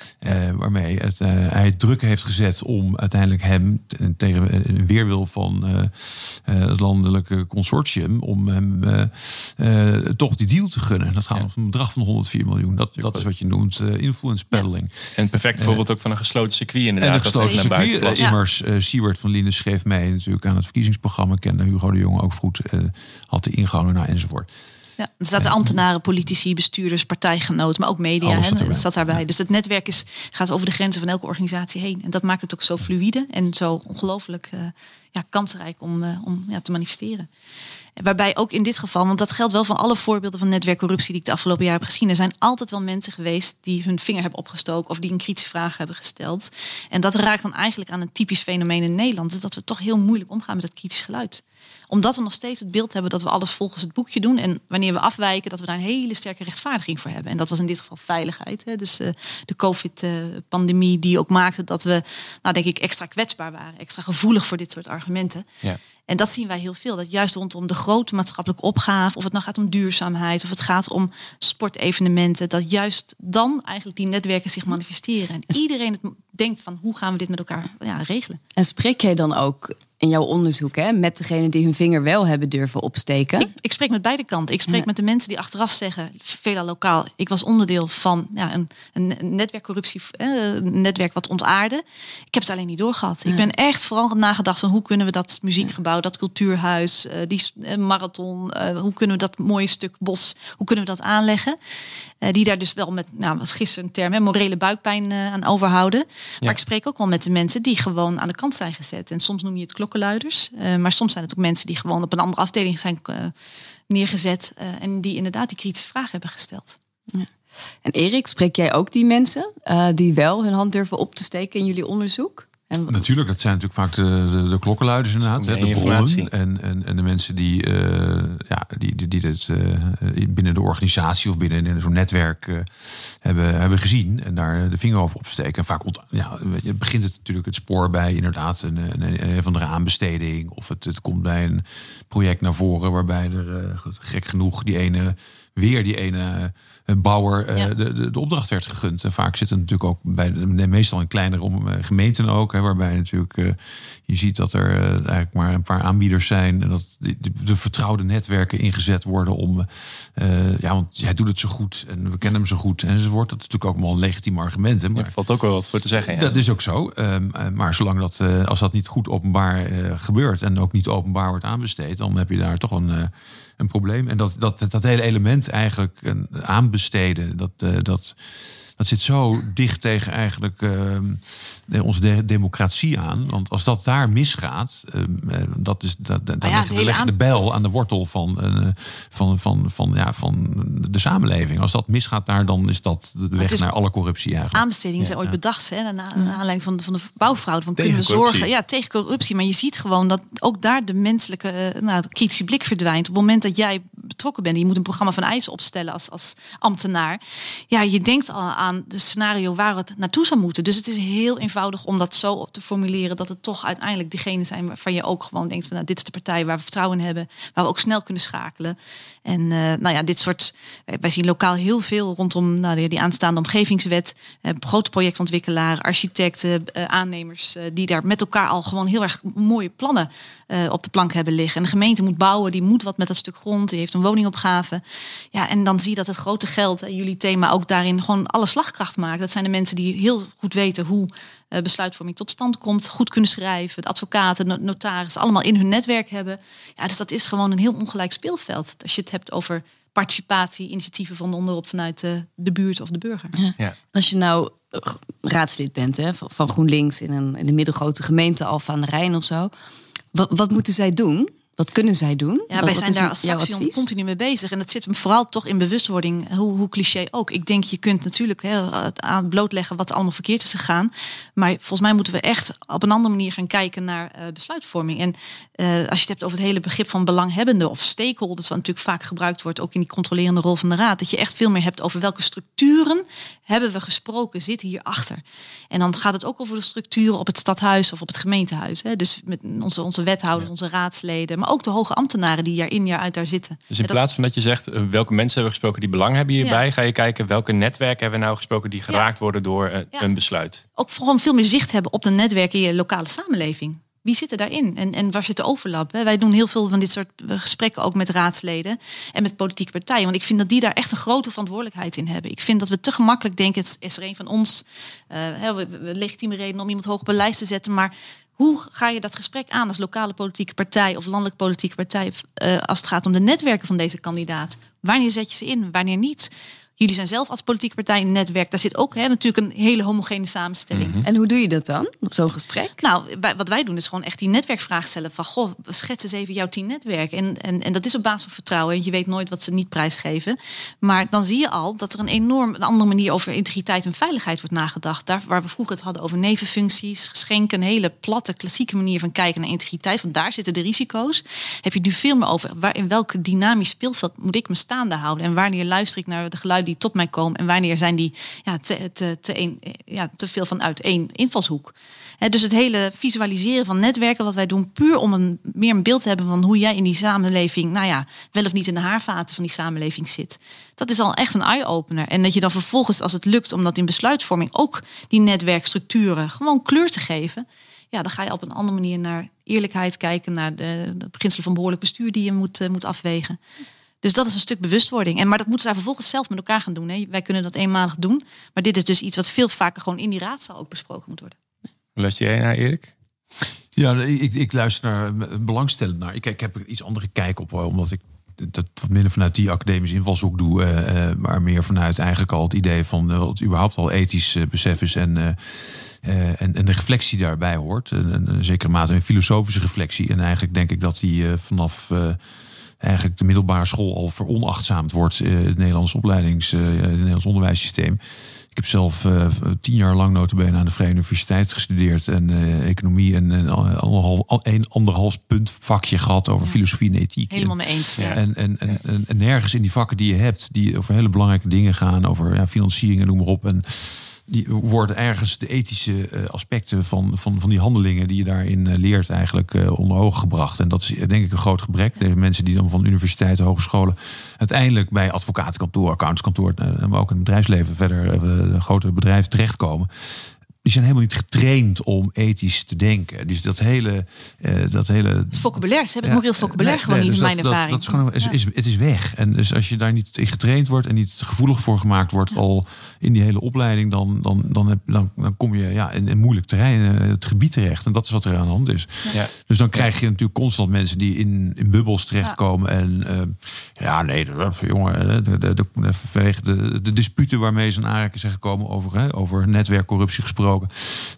waarmee het, hij druk heeft gezet om uiteindelijk hem tegen een weerwil van het landelijke consortium om hem toch die deal te gunnen. Dat gaat om een bedrag van 104 miljoen. Dat, dat is wat je noemt influence peddling. En perfect voorbeeld ook van een gesloten circuit inderdaad. En een gesloten dat circuit. Immers, Siewert van Linden schreef mee natuurlijk aan het verkiezingsprogramma. Kende Hugo de Jonge ook goed. had de ingangen naar enzovoort. Ja, er zaten ambtenaren, politici, bestuurders, partijgenoten, maar ook media. Hè, dat zat daarbij. Ja. Dus het netwerk is, gaat over de grenzen van elke organisatie heen. En dat maakt het ook zo fluïde en zo ongelooflijk uh, ja, kansrijk om, uh, om ja, te manifesteren. Waarbij ook in dit geval, want dat geldt wel van alle voorbeelden van netwerkcorruptie die ik de afgelopen jaar heb gezien. Er zijn altijd wel mensen geweest die hun vinger hebben opgestoken of die een kritische vraag hebben gesteld. En dat raakt dan eigenlijk aan een typisch fenomeen in Nederland. Dus dat we toch heel moeilijk omgaan met dat kritisch geluid omdat we nog steeds het beeld hebben dat we alles volgens het boekje doen. En wanneer we afwijken, dat we daar een hele sterke rechtvaardiging voor hebben. En dat was in dit geval veiligheid. Hè. Dus uh, de COVID-pandemie die ook maakte dat we, nou denk ik, extra kwetsbaar waren. Extra gevoelig voor dit soort argumenten. Ja. En dat zien wij heel veel. Dat juist rondom de grote maatschappelijke opgave, of het nou gaat om duurzaamheid, of het gaat om sportevenementen, dat juist dan eigenlijk die netwerken zich manifesteren. En iedereen het denkt van hoe gaan we dit met elkaar ja, regelen. En spreek jij dan ook in jouw onderzoek hè, met degene die hun vinger wel hebben durven opsteken? Ik, ik spreek met beide kanten. Ik spreek ja. met de mensen die achteraf zeggen, veelal lokaal, ik was onderdeel van ja, een, een netwerkcorruptie, een netwerk wat ontaarde. Ik heb het alleen niet doorgehad. Ja. Ik ben echt vooral nagedacht van hoe kunnen we dat muziekgebouw, dat cultuurhuis, die marathon, hoe kunnen we dat mooie stuk bos, hoe kunnen we dat aanleggen? die daar dus wel met, nou, wat gisteren een term, hè, morele buikpijn aan overhouden. Maar ik spreek ook wel met de mensen die gewoon aan de kant zijn gezet. En soms noem je het klokkenluiders. Uh, maar soms zijn het ook mensen die gewoon op een andere afdeling zijn uh, neergezet. Uh, en die inderdaad die kritische vragen hebben gesteld. Ja. En Erik, spreek jij ook die mensen die wel hun hand durven op te steken in jullie onderzoek? En Natuurlijk, dat zijn natuurlijk vaak de, de, de klokkenluiders inderdaad. Hè, de bronnen en, en, en de mensen die, uh, ja, die, die, die dit uh, binnen de organisatie of binnen zo'n netwerk uh, hebben, hebben gezien. En daar de vinger over opsteken. En vaak ja, het begint het natuurlijk het spoor bij inderdaad een, een, een van de aanbesteding. Of het, het komt bij een project naar voren waarbij er gek genoeg die ene weer die ene bouwer uh, de, de, de, opdracht werd gegund. En vaak zit het natuurlijk ook bij de, meestal in kleinere gemeenten ook, hè, waarbij natuurlijk uh, je ziet dat er uh, eigenlijk maar een paar aanbieders zijn en dat de, de vertrouwde netwerken ingezet worden om, ja, want hij doet het zo goed en we kennen hem zo goed enzovoort. Dat is natuurlijk ook allemaal een legitiem argument. Hè, maar valt ook wel wat voor te zeggen. Ja. Dat is ook zo. Um, maar zolang dat, als dat niet goed openbaar gebeurt en ook niet openbaar wordt aanbesteed, dan heb je daar toch een een probleem. En dat, dat, dat hele element eigenlijk aanbesteden, dat, uh, dat, dat zit zo dicht tegen eigenlijk uh, onze de democratie aan. Want als dat daar misgaat, uh, dat is, dat, dan ja, leggen we leggen de bijl aan de wortel van, uh, van, van, van, ja, van de samenleving. Als dat misgaat daar, dan is dat de weg naar alle corruptie eigenlijk. Aanbestedingen zijn ooit bedacht, hè, naar, aanleiding van de, van de bouwfraude. Van kunnen we zorgen ja, tegen corruptie. Maar je ziet gewoon dat ook daar de menselijke nou, kritische blik verdwijnt. Op het moment dat jij betrokken bent, je moet een programma van eisen opstellen als, als ambtenaar. Ja, je denkt al aan de scenario waar het naartoe zou moeten. Dus het is heel eenvoudig om dat zo op te formuleren dat het toch uiteindelijk diegene zijn waarvan je ook gewoon denkt van nou, dit is de partij waar we vertrouwen in hebben, waar we ook snel kunnen schakelen. En uh, nou ja, dit soort, wij zien lokaal heel veel rondom nou, die aanstaande omgevingswet, uh, grote projectontwikkelaar, architecten, aannemers, die daar met elkaar al gewoon heel erg mooie plannen op de plank hebben liggen. En de gemeente moet bouwen, die moet wat met dat stuk grond, die heeft een woningopgave. Ja, en dan zie je dat het grote geld, jullie thema ook daarin gewoon alle slagkracht maakt. Dat zijn de mensen die heel goed weten hoe besluitvorming tot stand komt, goed kunnen schrijven, de advocaten, notaris, allemaal in hun netwerk hebben. Ja, dus dat is gewoon een heel ongelijk speelveld. Als je het hebt over participatie, initiatieven van onderop vanuit de, de buurt of de burger. Ja. Als je nou eh, raadslid bent hè, van GroenLinks in een in de middelgrote gemeente Alfa aan de Rijn of zo. Wat, wat moeten zij doen? Wat kunnen zij doen? Ja, wij zijn daar als Saxion continu mee bezig. En dat zit hem vooral toch in bewustwording, hoe, hoe cliché ook. Ik denk, je kunt natuurlijk heel aan blootleggen wat er allemaal verkeerd is gegaan. Maar volgens mij moeten we echt op een andere manier gaan kijken naar uh, besluitvorming. En uh, als je het hebt over het hele begrip van belanghebbenden of stakeholders, wat natuurlijk vaak gebruikt wordt, ook in die controlerende rol van de raad. Dat je echt veel meer hebt over welke structuren hebben we gesproken, zitten hierachter. En dan gaat het ook over de structuren op het stadhuis of op het gemeentehuis. Hè? Dus met onze, onze wethouders, onze raadsleden maar ook de hoge ambtenaren die jaar in jaar uit daar zitten. Dus in plaats van dat je zegt uh, welke mensen hebben gesproken die belang hebben hierbij, ga je kijken welke netwerken hebben we nou gesproken die geraakt worden door uh, een besluit. Ook gewoon veel meer zicht hebben op de netwerken in je lokale samenleving. Wie zit er daarin en, en waar zit de overlap? Wij doen heel veel van dit soort eh, gesprekken ook met raadsleden en met politieke partijen. Want ik vind dat die daar echt een grote verantwoordelijkheid in hebben. Ik vind dat we te gemakkelijk denken, het is er een van ons, uh, we, we legitieme reden om iemand hoog op lijst te zetten. Maar hoe ga je dat gesprek aan als lokale politieke partij of landelijke politieke partij uh, als het gaat om de netwerken van deze kandidaat? Wanneer zet je ze in, wanneer niet? Jullie zijn zelf als politieke partij een netwerk. Daar zit ook hè, natuurlijk een hele homogene samenstelling. Mhm. En hoe doe je dat dan, zo'n gesprek? Nou, wat wij doen is gewoon echt die netwerkvraag stellen. Van, goh, schets eens even jouw tien netwerken. En, en, en dat is op basis van vertrouwen. Je weet nooit wat ze niet prijsgeven. Maar dan zie je al dat er een enorm een andere manier over integriteit en veiligheid wordt nagedacht. Daar waar we vroeger het hadden over nevenfuncties, geschenken. Een hele platte, klassieke manier van kijken naar integriteit. Want daar zitten de risico's. Heb je nu veel meer over waar, in welk dynamisch speelveld moet ik me staande houden. En wanneer luister ik naar de geluiden die tot mij komen en wanneer zijn die ja, te, te, te, ja, te veel vanuit één invalshoek. dus het hele visualiseren van netwerken, wat wij doen, puur om een, meer een beeld te hebben van hoe jij in die samenleving, nou ja, wel of niet in de haarvaten van die samenleving zit. Dat is al echt een eye-opener. En dat je dan vervolgens, als het lukt om dat in besluitvorming ook die netwerkstructuren gewoon kleur te geven, ja, dan ga je op een andere manier naar eerlijkheid kijken, naar de, beginselen van behoorlijk bestuur die je moet, uh, moet afwegen. Dus dat is een stuk bewustwording. En, maar dat moeten zij vervolgens zelf met elkaar gaan doen. Hè. Wij kunnen dat eenmalig doen. Maar dit is dus iets wat veel vaker gewoon in die raadzaal ook besproken moet worden. Luister jij naar Erik? Ja, ik, ik luister naar eh, belangstellend naar. Ik, ik heb iets andere kijk op, eh, omdat ik dat wat minder vanuit die academische invalshoek doe, uh, maar meer vanuit eigenlijk al het idee van uh, wat überhaupt al ethisch besef is en, en, en de reflectie daarbij hoort. Een, een zekere mate een filosofische reflectie. En eigenlijk denk ik dat die vanaf eigenlijk de middelbare school al veronachtzaamd wordt. in het Nederlands opleidings, uh, het Nederlands onderwijssysteem. Ik heb zelf uh, tien jaar lang notabene aan de Vrije Universiteit gestudeerd. En uh, economie en een anderhalf, een anderhalf punt vakje gehad over filosofie en ethiek. Helemaal mee eens. Ja. En, en, en, en, nergens in die vakken die je hebt, die over hele belangrijke dingen gaan. Over ja, financiering en noem maar op. En die worden ergens de ethische eh, aspecten van, van, van die handelingen die je daarin eh, leert eigenlijk uh, onder ogen gebracht. En dat is denk ik een groot gebrek. De mensen die dan van universiteiten, hogescholen uiteindelijk bij advocatenkantoor, accountskantoor, maar ook in het bedrijfsleven verder grote bedrijven terechtkomen die zijn helemaal niet getraind om ethisch te denken. Dus dat hele... Uh, dat hele het vocabulaire, ze hebben het moreel vocabulaire gewoon niet dus in mijn ervaring. Dat, is gewoon, is, is, het is weg. En dus als je daar niet in getraind wordt en niet gevoelig voor gemaakt wordt al in die hele opleiding, dan, dan, dan, heb, dan, dan kom je ja, in een moeilijk terrein, uh, het gebied terecht. En dat is wat er aan de hand is. Ja. Dus dan krijg je natuurlijk constant mensen die in, in bubbels terechtkomen. En uh, ja, nee, dat, jongen, de, de, de, de, de disputen waarmee ze in aanraking zijn gekomen over, hè, over netwerkcorruptie gesproken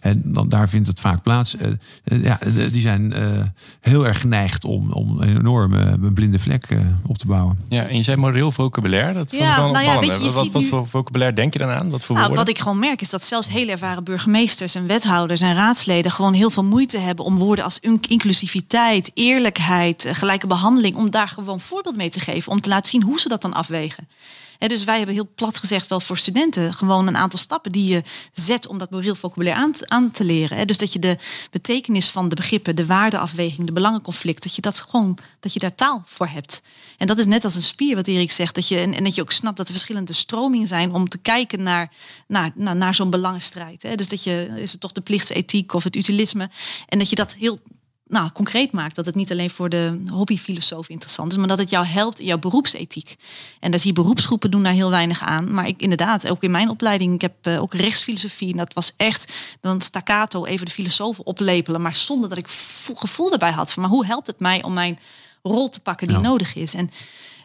en dan, daar vindt het vaak plaats. Uh, ja, die zijn uh, heel erg geneigd om, om een enorme blinde vlek uh, op te bouwen. Ja, en je zei moreel vocabulaire. Dat ja, nou ja, weet je, wat, wat voor vocabulaire denk je dan aan? Wat, voor nou, wat ik gewoon merk is dat zelfs heel ervaren burgemeesters en wethouders en raadsleden gewoon heel veel moeite hebben om woorden als inclusiviteit, eerlijkheid, gelijke behandeling, om daar gewoon voorbeeld mee te geven. Om te laten zien hoe ze dat dan afwegen dus wij hebben heel plat gezegd wel voor studenten gewoon een aantal stappen die je zet om dat moreel vocabulaire aan te, leren. Dus dat je de betekenis van de begrippen, de waardeafweging, de belangenconflict, dat je dat gewoon, dat je daar taal voor hebt. En dat is net als een spier wat Erik zegt. Dat je, en, dat je ook snapt dat er verschillende stromingen zijn om te kijken naar, naar, naar, naar zo'n belangenstrijd. Dus dat je, is het toch de plichtsethiek of het utilisme. En dat je dat heel nou, concreet maakt. Dat het niet alleen voor de hobbyfilosoof interessant is, maar dat het jou helpt in jouw beroepsethiek. En daar zie je beroepsgroepen doen daar heel weinig aan. Maar ik inderdaad, ook in mijn opleiding, ik heb uh, ook rechtsfilosofie. En dat was echt dan staccato even de filosofen oplepelen. Maar zonder dat ik gevoel erbij had van, maar hoe helpt het mij om mijn rol te pakken die nodig is? En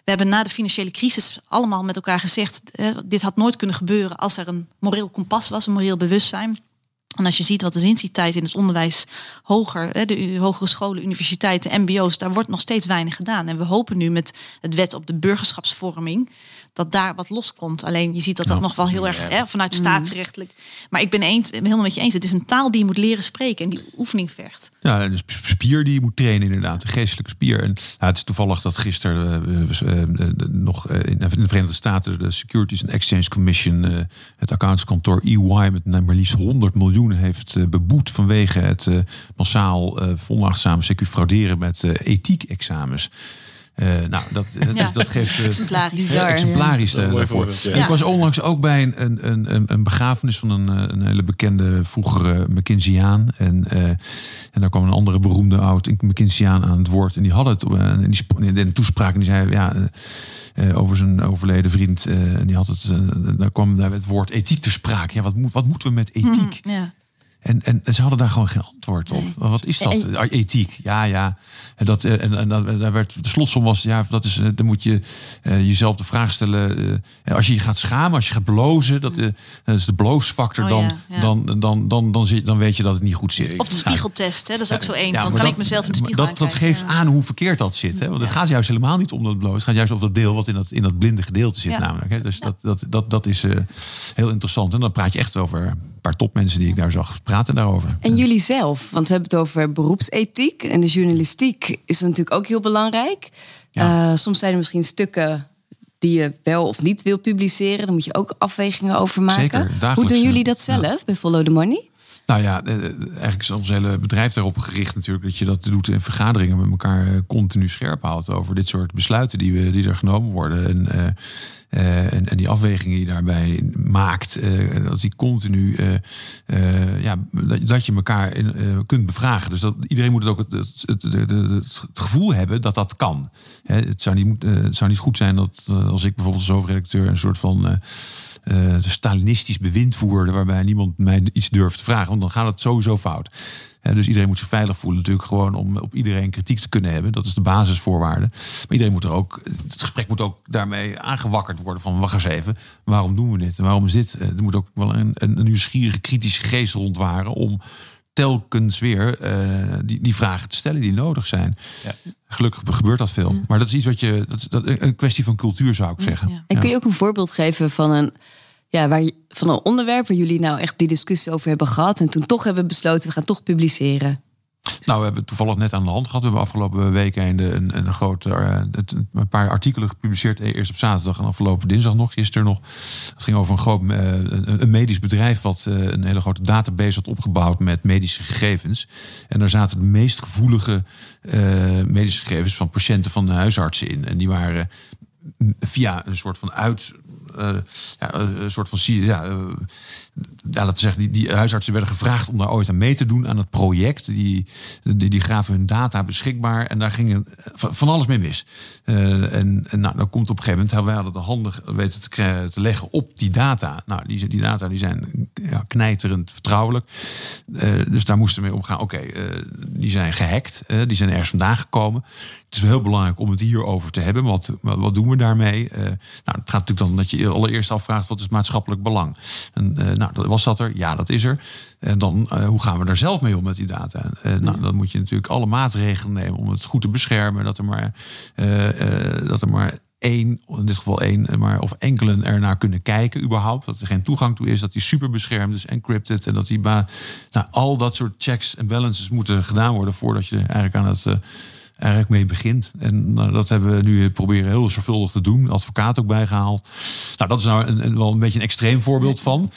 we hebben na de financiële crisis allemaal met elkaar gezegd, uh, dit had nooit kunnen gebeuren als er een moreel kompas was, een moreel bewustzijn. En als je ziet wat de zinstijd in het onderwijs hoger, de hogere scholen, universiteiten, mbo's, daar wordt nog steeds weinig gedaan. En we hopen nu met het wet op de burgerschapsvorming dat daar wat loskomt. Alleen je ziet dat dat nog wel heel erg hè, vanuit mhm. staatsrechtelijk. Maar ik ben, eens, helemaal met je eens. Het is een taal die je moet leren spreken en die oefening vergt. Ja, een spier die je moet trainen inderdaad. Een geestelijke spier. En nou, het is toevallig dat gisteren uh, uh, nog in de Verenigde Staten de Securities and Exchange Commission, het accountskantoor EY met maar liefst 100 miljoen heeft beboet vanwege het massaal vonachtzaam CQ frauderen met ethiek-examens. Uh, nou, <laughs> dat, ja. dat geeft uh, exemplarisch, uh, exemplarisch ja. daarvoor. Ik was onlangs ook bij een, een, een, een begrafenis van een, een hele bekende vroegere McKinseyaan. En, en daar kwam een andere beroemde oud McKinseyaan aan het woord. En die had het in die, in de toespraak. En die zei ja, over zijn overleden vriend. en die had het, daar kwam daar het woord ethiek te sprake. Ja, wat, moet, wat moeten we met ethiek? Mm, ja. En, en, en, ze hadden daar gewoon geen antwoord op. Wat is dat? En, Ethiek. Ja, ja. En, dat, en, en, en daar werd, de slotsom was, ja, dat is, dan moet je uh, jezelf de vraag stellen. Uh, als je je gaat schamen, als je gaat blozen, dat, uh, dat is de bloosfactor, oh, dan, ja, ja. dan, dan, dan, dan, dan, dan weet je dat het niet goed zit. Of de spiegeltest, hè? dat is ook zo één. van, kan dat, ik mezelf in de spiegel dat, dat geeft aan hoe verkeerd dat zit. Hè? Want het gaat juist helemaal niet om dat bloos. Het gaat juist over dat deel wat in dat, in dat blinde gedeelte zit namelijk. Hè? Dus dat, dat, dat, dat is heel interessant. En dan praat je echt over een paar topmensen die ik daar zag praten daarover. En jullie zelf, want we hebben het over beroepsethiek. En de journalistiek is natuurlijk ook heel belangrijk. Ja. Uh, soms zijn er misschien stukken die je wel of niet wil publiceren. Dan moet je ook afwegingen over maken. Zeker, Hoe doen jullie dat zelf ja. bij Follow the Money? Nou ja, eh, eigenlijk is ons hele bedrijf daarop gericht natuurlijk dat je dat doet in vergaderingen met elkaar eh, continu scherp houdt over dit soort besluiten die, we, die er genomen worden. En, en, die afwegingen die je daarbij maakt, uh, dat die continu, ja, dat, dat, je elkaar in, kunt bevragen. Dus dat, iedereen moet het ook het, het, het, gevoel hebben dat dat kan. Hè, het, zou niet, zou niet goed zijn dat als ik bijvoorbeeld als hoofdredacteur een soort van uh, Stalinistisch bewind voerde, waarbij niemand mij iets durft te vragen, want dan gaat het sowieso fout. dus iedereen moet zich veilig voelen, natuurlijk gewoon om op iedereen kritiek te kunnen hebben. Dat is de basisvoorwaarde. Maar iedereen moet er ook, het gesprek moet ook daarmee aangewakkerd worden van wacht eens even, waarom doen we dit? Waarom is dit? Eh, er moet ook wel een, een nieuwsgierige, kritische geest rondwaren om telkens weer uh, die, die vragen te stellen die nodig zijn. Ja. Gelukkig gebeurt dat veel. Maar dat is iets wat je. Dat, dat, een kwestie van cultuur zou ik zeggen. Ja. En kun je ook een voorbeeld geven van een. Ja, waar, van een onderwerp waar jullie nou echt die discussie over hebben gehad. En toen toch hebben besloten, we gaan toch publiceren. Nou, we hebben toevallig net aan de hand gehad. We hebben afgelopen weken een, een, een, groot, uh, een paar artikelen gepubliceerd. Eerst op zaterdag en afgelopen dinsdag nog, gisteren nog. Het ging over een groot uh, een medisch bedrijf wat een hele grote database had opgebouwd met medische gegevens. En daar zaten de meest gevoelige medische gegevens van patiënten van huisartsen in. En die waren via een soort van uit ja, een soort van ja, uh, ja, laten we zeggen, die, die huisartsen werden gevraagd om daar ooit aan mee te doen aan het project. Die, die, die hun data beschikbaar en daar ging van alles mee mis. Uh, en, nou, dan komt op een gegeven moment, wij hadden de handen weten te, leggen op die data. Nou, die, die data die zijn ja, knijterend vertrouwelijk. dus daar moesten we mee omgaan. Oké, okay, die zijn gehackt, die zijn ergens vandaan gekomen. Het is wel heel belangrijk om het hierover te hebben. Wat, wat, doen we daarmee? nou, het gaat natuurlijk dan dat je je allereerst afvraagt wat is maatschappelijk belang. En, nou, was dat er? Ja, dat is er. En dan, uh, hoe gaan we daar zelf mee om met die data? Uh, nou, dan moet je natuurlijk alle maatregelen nemen om het goed te beschermen. Dat er maar, dat er maar één, in dit geval één, maar of enkelen ernaar kunnen kijken überhaupt. Dat er geen toegang toe is, dat die super beschermd is, encrypted. En dat die nou, al dat soort checks en balances moeten gedaan worden voordat je eigenlijk aan het eigenlijk mee begint. En nou, dat hebben we nu proberen heel zorgvuldig te doen. Advocaat ook bijgehaald. Nou, dat is nou een, een, wel een beetje een extreem voorbeeld van.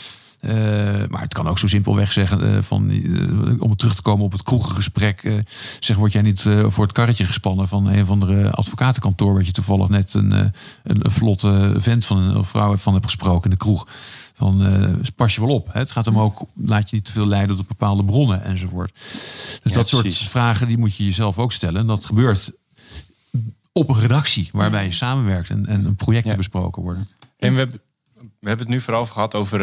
Uh, maar het kan ook zo simpelweg zeggen uh, van uh, om terug te komen op het kroegengesprek. zeg, word jij niet voor het karretje gespannen van een van de advocatenkantoor, waar je toevallig net een, een, een vlotte vent van een vrouw van hebt gesproken in de kroeg. van pas je wel op. Hè? Het gaat om ook, laat je niet te veel leiden door bepaalde bronnen enzovoort. Dus dat soort vragen die moet je jezelf ook stellen. En dat gebeurt op een redactie waarbij je samenwerkt en, en projecten besproken worden. En we hebben, we hebben het nu vooral gehad over,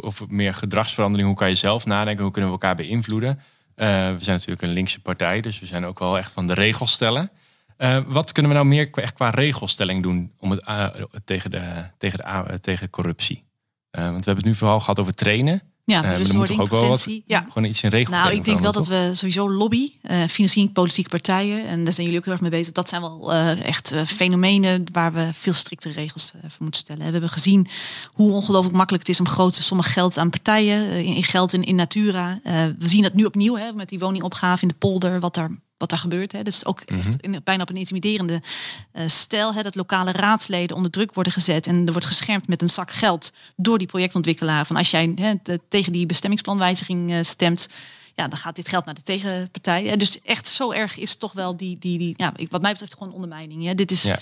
over, meer gedragsverandering. Hoe kan je zelf nadenken? Hoe kunnen we elkaar beïnvloeden? Uh, we zijn natuurlijk een linkse partij, dus we zijn ook wel echt van de regels stellen. Uh, wat kunnen we nou meer echt qua regelstelling doen om het, tegen, de, tegen, de, tegen corruptie? want we hebben het nu vooral gehad over trainen. Ja, bewustwording, uh, preventie. ja. Gewoon iets in regel. Nou, ik denk wel dat we sowieso lobby, uh, financiering, politieke partijen, en daar zijn jullie ook heel erg mee bezig. Dat zijn wel uh, echt fenomenen waar we veel strikte regels voor moeten stellen. We hebben gezien hoe ongelooflijk makkelijk het is om grote sommen geld aan partijen, in, geld in, in Natura. we zien dat nu opnieuw hè, met die woningopgave in de polder, wat daar wat daar gebeurt. Hè. Dus ook echt mhm. in, bijna op een intimiderende uh, stijl. Hè, dat lokale raadsleden onder druk worden gezet. En er wordt geschermd met een zak geld door die projectontwikkelaar. Van als jij hè, tegen die bestemmingsplanwijziging uh, stemt ja, dan gaat dit geld naar de tegenpartij. Dus echt zo erg is toch wel die, die, die ja, wat mij betreft gewoon ondermijning. Ja. Dit is ja.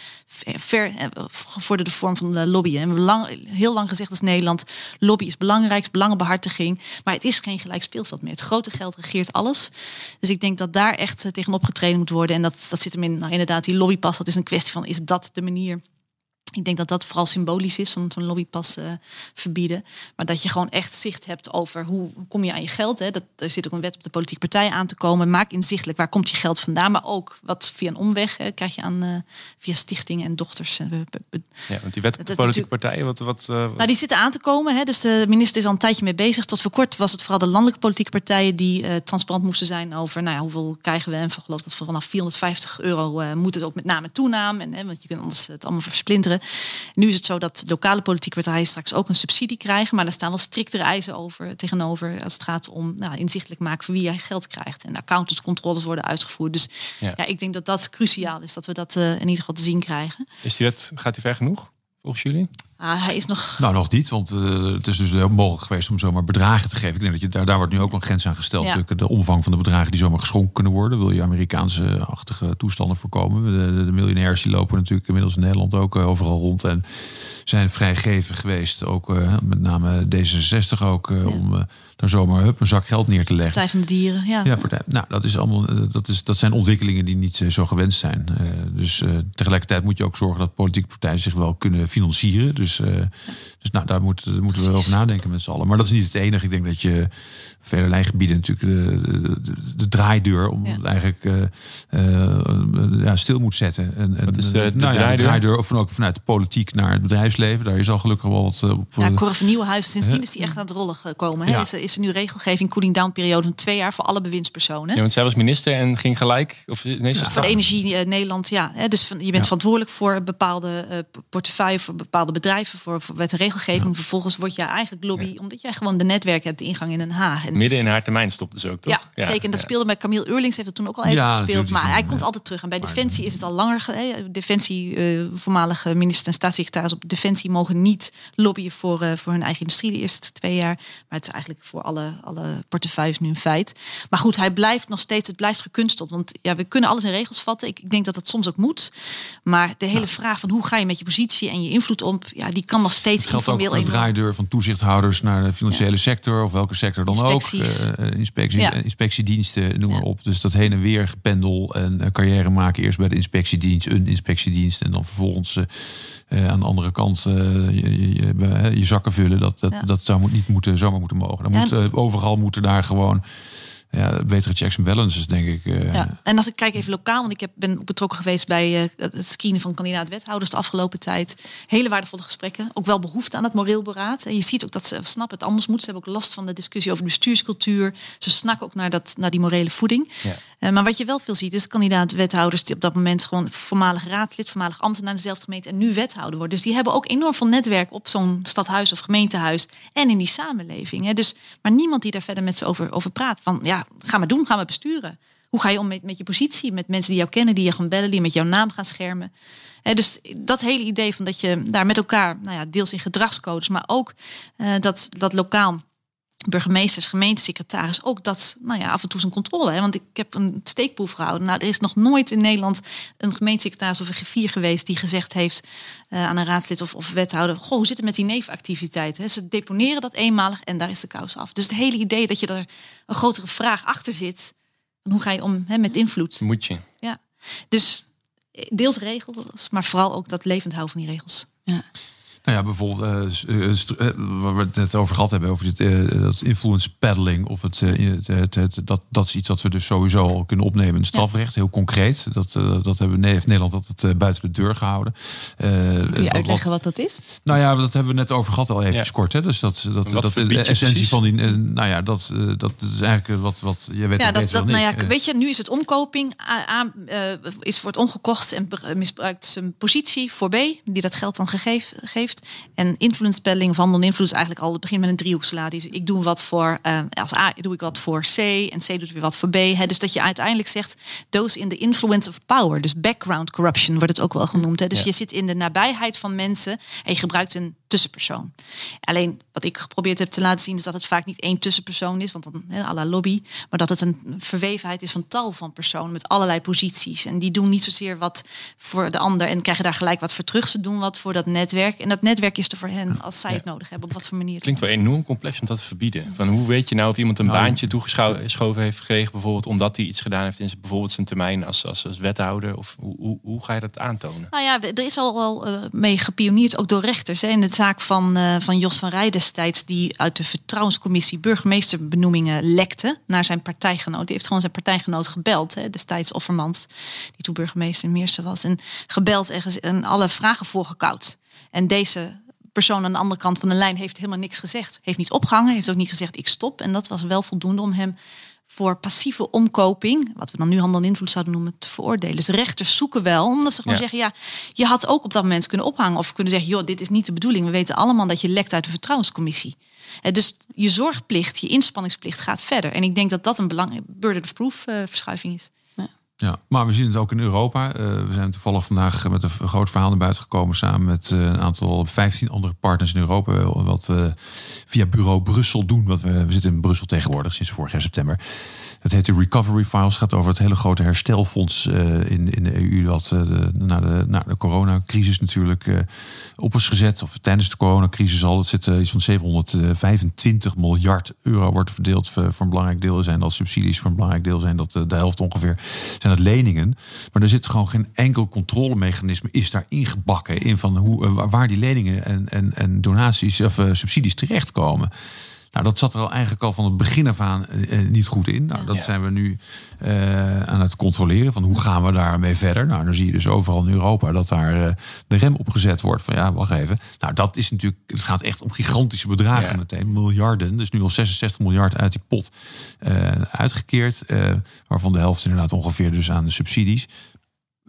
ver gevorderde vorm van de lobby. En we lang, heel lang gezegd als Nederland, lobby is belangrijk, belangenbehartiging. Maar het is geen gelijk speelveld meer. Het grote geld regeert alles. Dus ik denk dat daar echt eh, tegenop getreden moet worden. En dat, dat zit hem in, nou inderdaad, die lobbypas, dat is een kwestie van, is dat de manier ik denk dat dat vooral symbolisch is van zo'n lobbypas uh, verbieden. Maar dat je gewoon echt zicht hebt over hoe kom je aan je geld. Hè? Dat, er zit ook een wet op de politieke partij aan te komen. Maak inzichtelijk waar komt je geld vandaan. Maar ook wat via een omweg hè, krijg je aan uh, via stichtingen en dochters. ja, want die wet op de politieke partijen, wat... wat uh, nou, die zitten aan te komen. Hè? Dus de minister is al een tijdje mee bezig. Tot voor kort was het vooral de landelijke politieke partijen die transparant moesten zijn over nou ja, hoeveel krijgen we. En geloof dat vanaf 450 euro moet het ook met name toename. En, hè, want je kunt anders het allemaal versplinteren. Nu is het zo dat lokale politieke partijen straks ook een subsidie krijgen, maar daar staan wel striktere eisen over tegenover als het gaat om nou, inzichtelijk maken van wie jij geld krijgt. En accountantscontroles worden uitgevoerd. Dus ja. ik denk dat dat cruciaal is, dat we dat uh, in ieder geval te zien krijgen. Is die wet, gaat die ver genoeg? volgens jullie? Ah, hij is nog. Nou, nog niet, want uh, het is dus heel mogelijk geweest om zomaar bedragen te geven. Ik denk dat je daar, daar wordt nu ook een grens aan gesteld. Ja. De omvang van de bedragen die zomaar geschonken kunnen worden. Wil je Amerikaanse-achtige toestanden voorkomen? De, de, miljonairs die lopen natuurlijk inmiddels in Nederland ook uh, overal rond. En zijn vrijgeven geweest. Ook uh, met name D66 ook. Ja. om dan zomaar hup, een zak geld neer te leggen. Partij van de dieren, ja. ja partij, nou, dat, is allemaal, dat, is, dat zijn ontwikkelingen die niet zo gewenst zijn. dus tegelijkertijd moet je ook zorgen dat politieke partijen zich wel kunnen financieren. Dus, uh, dus nou, daar, moet, daar moeten we over nadenken met z'n allen. Maar dat is niet het enige. Ik denk dat je vele gebieden natuurlijk de, de, de, draaideur om eigenlijk uh, uh, ja, stil moet zetten. En, en, wat is de, de nou draaideur? Ja, de draaideur? Of van ook vanuit de politiek naar het bedrijfsleven. Daar is al gelukkig wel wat op. Ja, Cor van Nieuwenhuizen, sindsdien is die echt aan het rollen gekomen. Hè? Ja. Is, is er nu regelgeving, cooling down periode van twee jaar voor alle bewindspersonen. Ja, want zij was minister en ging gelijk. Of, nee, ja, voor de energie Nederland, ja. Hè? Dus je bent verantwoordelijk voor bepaalde uh, portefeuille, voor bepaalde bedrijven, voor, voor wet en regelgeving. Vervolgens word je eigenlijk lobby, omdat jij gewoon de netwerk hebt, de ingang in Den Haag. En Midden in haar termijn stopt dus ook, toch? Ja, ja zeker. En dat speelde met Camille Eurlings, heeft het toen ook al even gespeeld. Maar hij komt altijd terug. En bij Defensie is het al langer. Defensie, uh, voormalige minister en staatssecretaris op Defensie mogen niet lobbyen voor, uh, voor hun eigen industrie de eerste twee jaar. Maar het is eigenlijk voor alle, alle portefeuilles nu een feit. Maar goed, hij blijft nog steeds, het blijft gekunsteld. Want ja, we kunnen alles in regels vatten. Ik, ik denk dat dat soms ook moet. Maar de hele vraag van hoe ga je met je positie en je invloed om, ja, die kan nog steeds het geldt ook voor de draaideur van toezichthouders naar de financiële sector of welke sector dan ook. Uh, inspecties, ja. inspectiediensten, noem maar op. Dus dat heen en weer gependel en carrière maken. Eerst bij de inspectiedienst, een inspectiedienst. En dan vervolgens uh, aan de andere kant je, je, je, zakken vullen. Dat, dat, dat zou niet moeten, zomaar moeten mogen. Dan moet, overal moeten daar gewoon ja, betere checks en balances, denk ik. Uh. Ja. En als ik kijk even lokaal, want ik heb, ben betrokken geweest bij uh, het screenen van kandidaat-wethouders de afgelopen tijd. Hele waardevolle gesprekken. Ook wel behoefte aan het moreel beraad. En je ziet ook dat ze snappen het anders moet. Ze hebben ook last van de discussie over de bestuurscultuur. Ze snakken ook naar, dat, naar die morele voeding. Ja. Uh, maar wat je wel veel ziet, is kandidaat-wethouders die op dat moment gewoon voormalig raadlid, voormalig ambtenaar in dezelfde gemeente en nu wethouder worden. Dus die hebben ook enorm veel netwerk op zo'n stadhuis of gemeentehuis en in die samenleving. Hè. Dus, maar niemand die daar verder met ze over, over praat. Van ja, ga maar doen, ga maar besturen. Hoe ga je om met, je positie, met mensen die jou kennen, die je gaan bellen, die met jouw naam gaan schermen. He, dus dat hele idee van dat je daar met elkaar, nou ja, deels in gedragscodes, maar ook uh, dat, dat lokaal burgemeesters, gemeentesecretaris ook dat, nou ja, af en toe zijn controle. Hè? Want ik heb een steekproef gehouden. Nou, er is nog nooit in Nederland een gemeentesecretaris of een griffier geweest die gezegd heeft uh, aan een raadslid of, of wethouder: Goh, hoe zit het met die nevenactiviteiten? Ze deponeren dat eenmalig en daar is de kous af. Dus het hele idee dat je er een grotere vraag achter zit. Hoe ga je om hè, met invloed? Moet je. Ja. Dus eh, deels regels, maar vooral ook dat levend houden van die regels. Ja. Nou ja, bijvoorbeeld uh, waar we het net over gehad hebben, over dit, dat influence peddling. Of het, het, het, dat, dat is iets wat we dus sowieso al kunnen opnemen in strafrecht. Heel concreet. Dat, dat hebben we heeft Nederland altijd buiten de deur gehouden. Kun je uitleggen wat, dat is? Nou ja, dat hebben we net over gehad al even kort. Hè? Dus dat, dat, dat de essentie van die. nou ja, dat, dat is eigenlijk wat, wat je weet. Ja, dat, dat, nou ja, weet je, nu is het omkoping. A, is wordt omgekocht en misbruikt zijn positie voor B, die dat geld dan gegeven geeft. En influence of handel invloed is eigenlijk al het begin met een driehoeksalade. Dus ik doe wat voor, uh, als A doe ik wat voor C en C doet weer wat voor B. Hè. Dus dat je uiteindelijk zegt, those in the influence of power. Dus background corruption wordt het ook wel genoemd. Hè. Dus je zit in de nabijheid van mensen en je gebruikt een tussenpersoon. Alleen wat ik geprobeerd heb te laten zien is dat het vaak niet één tussenpersoon is, want dan hè, à la lobby, maar dat het een verwevenheid is van tal van personen met allerlei posities. En die doen niet zozeer wat voor de ander en krijgen daar gelijk wat voor terug. Ze doen wat voor dat netwerk. En dat netwerk is er voor hen als zij het nodig hebben, op wat voor manier. Klinkt wel enorm complex om dat te verbieden. Van hoe weet je nou of iemand een nou, baantje toegeschoven heeft gekregen, bijvoorbeeld omdat hij iets gedaan heeft in zijn, bijvoorbeeld zijn termijn als, als, als wethouder? Of hoe, hoe, hoe ga je dat aantonen? Nou ja, er is al wel uh, mee gepioneerd, ook door rechters. Hè. In het zaak van, uh, van Jos van Rij destijds, die uit de vertrouwenscommissie burgemeesterbenoemingen lekte naar zijn partijgenoot. Die heeft gewoon zijn partijgenoot gebeld, hè, destijds Offermans, die toen burgemeester in Meersen was. En gebeld en, en alle vragen voorgekoud. En deze persoon aan de andere kant van de lijn heeft helemaal niks gezegd. Heeft niet opgehangen, heeft ook niet gezegd ik stop. En dat was wel voldoende om hem voor passieve omkoping, wat we dan nu handel en invloed zouden noemen, te veroordelen. Dus rechters zoeken wel, omdat ze gewoon zeggen, ja, je had ook op dat moment kunnen ophangen of kunnen zeggen, joh, dit is niet de bedoeling. We weten allemaal dat je lekt uit de vertrouwenscommissie. Eh, dus je zorgplicht, je inspanningsplicht gaat verder. En ik denk dat dat een belangrijke burden of proof uh, verschuiving is. Ja, maar we zien het ook in Europa. Uh, we zijn toevallig vandaag met een groot verhaal naar buiten gekomen samen met uh, een aantal 15 andere partners in Europa. Wat we via bureau Brussel doen. Wat we, we zitten in Brussel tegenwoordig sinds vorig jaar september. Het heet de Recovery Files. gaat over het hele grote herstelfonds uh, in, in de EU. Dat de, na, de, na de coronacrisis natuurlijk uh, op is gezet. Of tijdens de coronacrisis al. Het zit iets van 725 miljard euro wordt verdeeld. Voor, een belangrijk deel zijn dat subsidies. Voor een belangrijk deel zijn dat de helft ongeveer zijn het leningen. Maar er zit gewoon geen enkel controlemechanisme is daar ingebakken. In van hoe, waar die leningen en, en, en donaties of subsidies terechtkomen. Nou, dat zat er al eigenlijk al van het begin af aan eh, eh, niet goed in. Nou, dat zijn we nu uh, aan het controleren. Van hoe gaan we daarmee verder? Nou, dan zie je dus overal in Europa dat daar uh, de rem op gezet wordt. Van ja, wacht even. Nou, dat is natuurlijk. Het gaat echt om gigantische bedragen meteen. Miljarden. Dus nu al 66 miljard uit die pot uitgekeerd. waarvan de helft inderdaad ongeveer dus aan de subsidies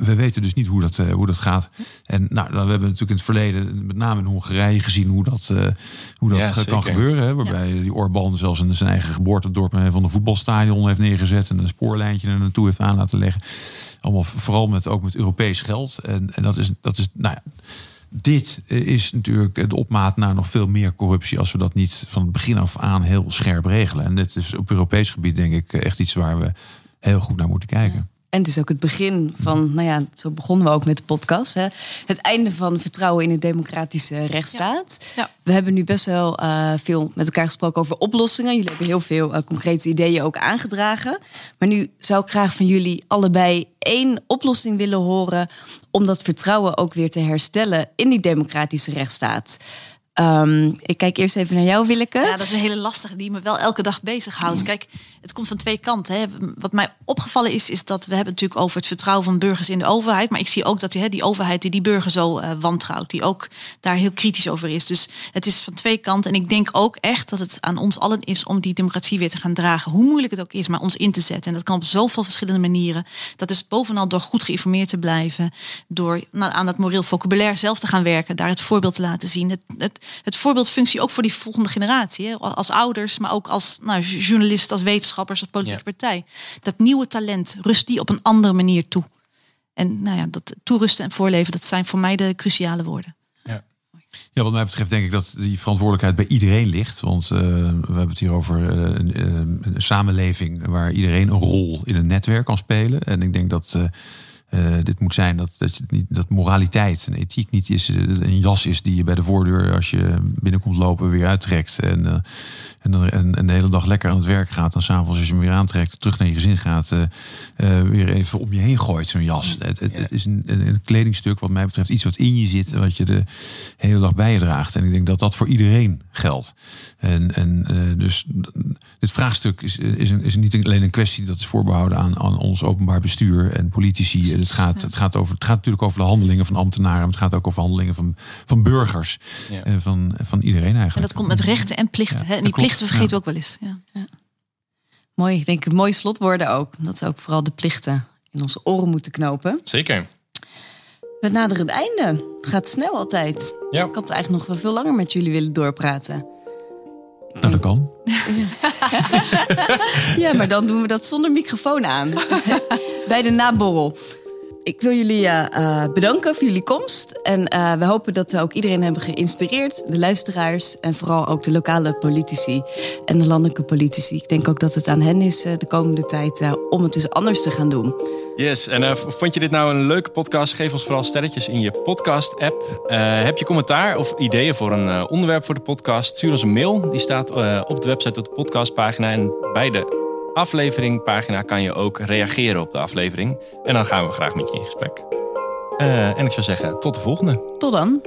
we weten dus niet hoe dat, uh, hoe dat gaat. En nou, we hebben natuurlijk in het verleden, met name in Hongarije, gezien hoe dat, uh, hoe dat ja, kan gebeuren. Hè, waarbij ja. die Orbán zelfs in zijn eigen geboortedorp van een voetbalstadion heeft neergezet en een spoorlijntje er naartoe heeft aan laten leggen. Allemaal vooral met, ook met Europees geld. En, en dat is, dat is nou ja, dit is natuurlijk de opmaat naar nog veel meer corruptie als we dat niet van het begin af aan heel scherp regelen. En dit is op Europees gebied denk ik echt iets waar we heel goed naar moeten kijken. En het is ook het begin van, nou ja, zo begonnen we ook met de podcast. Hè? Het einde van vertrouwen in de democratische rechtsstaat. Ja. We hebben nu best wel uh, veel met elkaar gesproken over oplossingen. Jullie hebben heel veel uh, concrete ideeën ook aangedragen. Maar nu zou ik graag van jullie allebei één oplossing willen horen om dat vertrouwen ook weer te herstellen in die democratische rechtsstaat. Um, ik kijk eerst even naar jou, Willeke. Ja, dat is een hele lastige die me wel elke dag bezighoudt. Kijk, het komt van twee kanten. Hè. Wat mij opgevallen is, is dat we hebben natuurlijk over het vertrouwen van burgers in de overheid. Maar ik zie ook dat die, hè, die overheid die die burger zo uh, wantrouwt, die ook daar heel kritisch over is. Dus het is van twee kanten. En ik denk ook echt dat het aan ons allen is om die democratie weer te gaan dragen. Hoe moeilijk het ook is, maar ons in te zetten. En dat kan op zoveel verschillende manieren. Dat is bovenal door goed geïnformeerd te blijven. Door aan dat moreel vocabulaire zelf te gaan werken. Daar het voorbeeld te laten zien. Het, het, het voorbeeldfunctie ook voor die volgende generatie. Hè? Als ouders, maar ook als nou, journalist, als wetenschappers, als politieke partij. Dat nieuwe talent rust die op een andere manier toe. En nou ja, dat toerusten en voorleven, dat zijn voor mij de cruciale woorden. Ja. Ja, wat mij betreft denk ik dat die verantwoordelijkheid bij iedereen ligt. Want uh, we hebben het hier over uh, een, een, samenleving waar iedereen een rol in een netwerk kan spelen. En ik denk dat uh, uh, dit moet zijn dat, dat, niet, dat moraliteit en ethiek niet is, eh, een jas is die je bij de voordeur als je binnenkomt lopen weer uittrekt. En, uh, en, dan, en, en, de hele dag lekker aan het werk gaat. Dan s'avonds als je hem weer aantrekt, terug naar je gezin gaat, uh, weer even om je heen gooit, zo'n jas. Het, het, het is een, een, kledingstuk wat mij betreft iets wat in je zit, wat je de hele dag bij je draagt. En ik denk dat dat voor iedereen geldt. En, en dus dit vraagstuk is, is, een, is niet alleen een kwestie dat is voorbehouden aan, aan ons openbaar bestuur en politici het gaat, het, gaat over, het gaat natuurlijk over de handelingen van ambtenaren. Maar het gaat ook over handelingen van, van burgers. Ja. En van, van iedereen eigenlijk. En dat komt met rechten en plichten. hè? En die plichten vergeten we ook wel eens. Ja. Mooi, ik denk een mooi slotwoorden ook. Dat ze ook vooral de plichten in onze oren moeten knopen. Zeker. We naderen het einde. Het gaat snel altijd. Ja. Ik had eigenlijk nog wel veel langer met jullie willen doorpraten. Nou, dat kan. <laughs> ja, maar dan doen we dat zonder microfoon aan. <laughs> Bij de naborrel. Ik wil jullie uh, bedanken voor jullie komst. En uh, we hopen dat we ook iedereen hebben geïnspireerd. De luisteraars en vooral ook de lokale politici en de landelijke politici. Ik denk ook dat het aan hen is de komende tijd om het dus anders te gaan doen. Yes, en vond je dit nou een leuke podcast? Geef ons vooral sterretjes in je podcast-app. heb je commentaar of ideeën voor een onderwerp voor de podcast? Stuur ons een mail. Die staat op de website op de podcastpagina. En bij de afleveringpagina kan je ook reageren op de aflevering. En dan gaan we graag met je in gesprek. Uh, en ik zou zeggen, tot de volgende. Tot dan.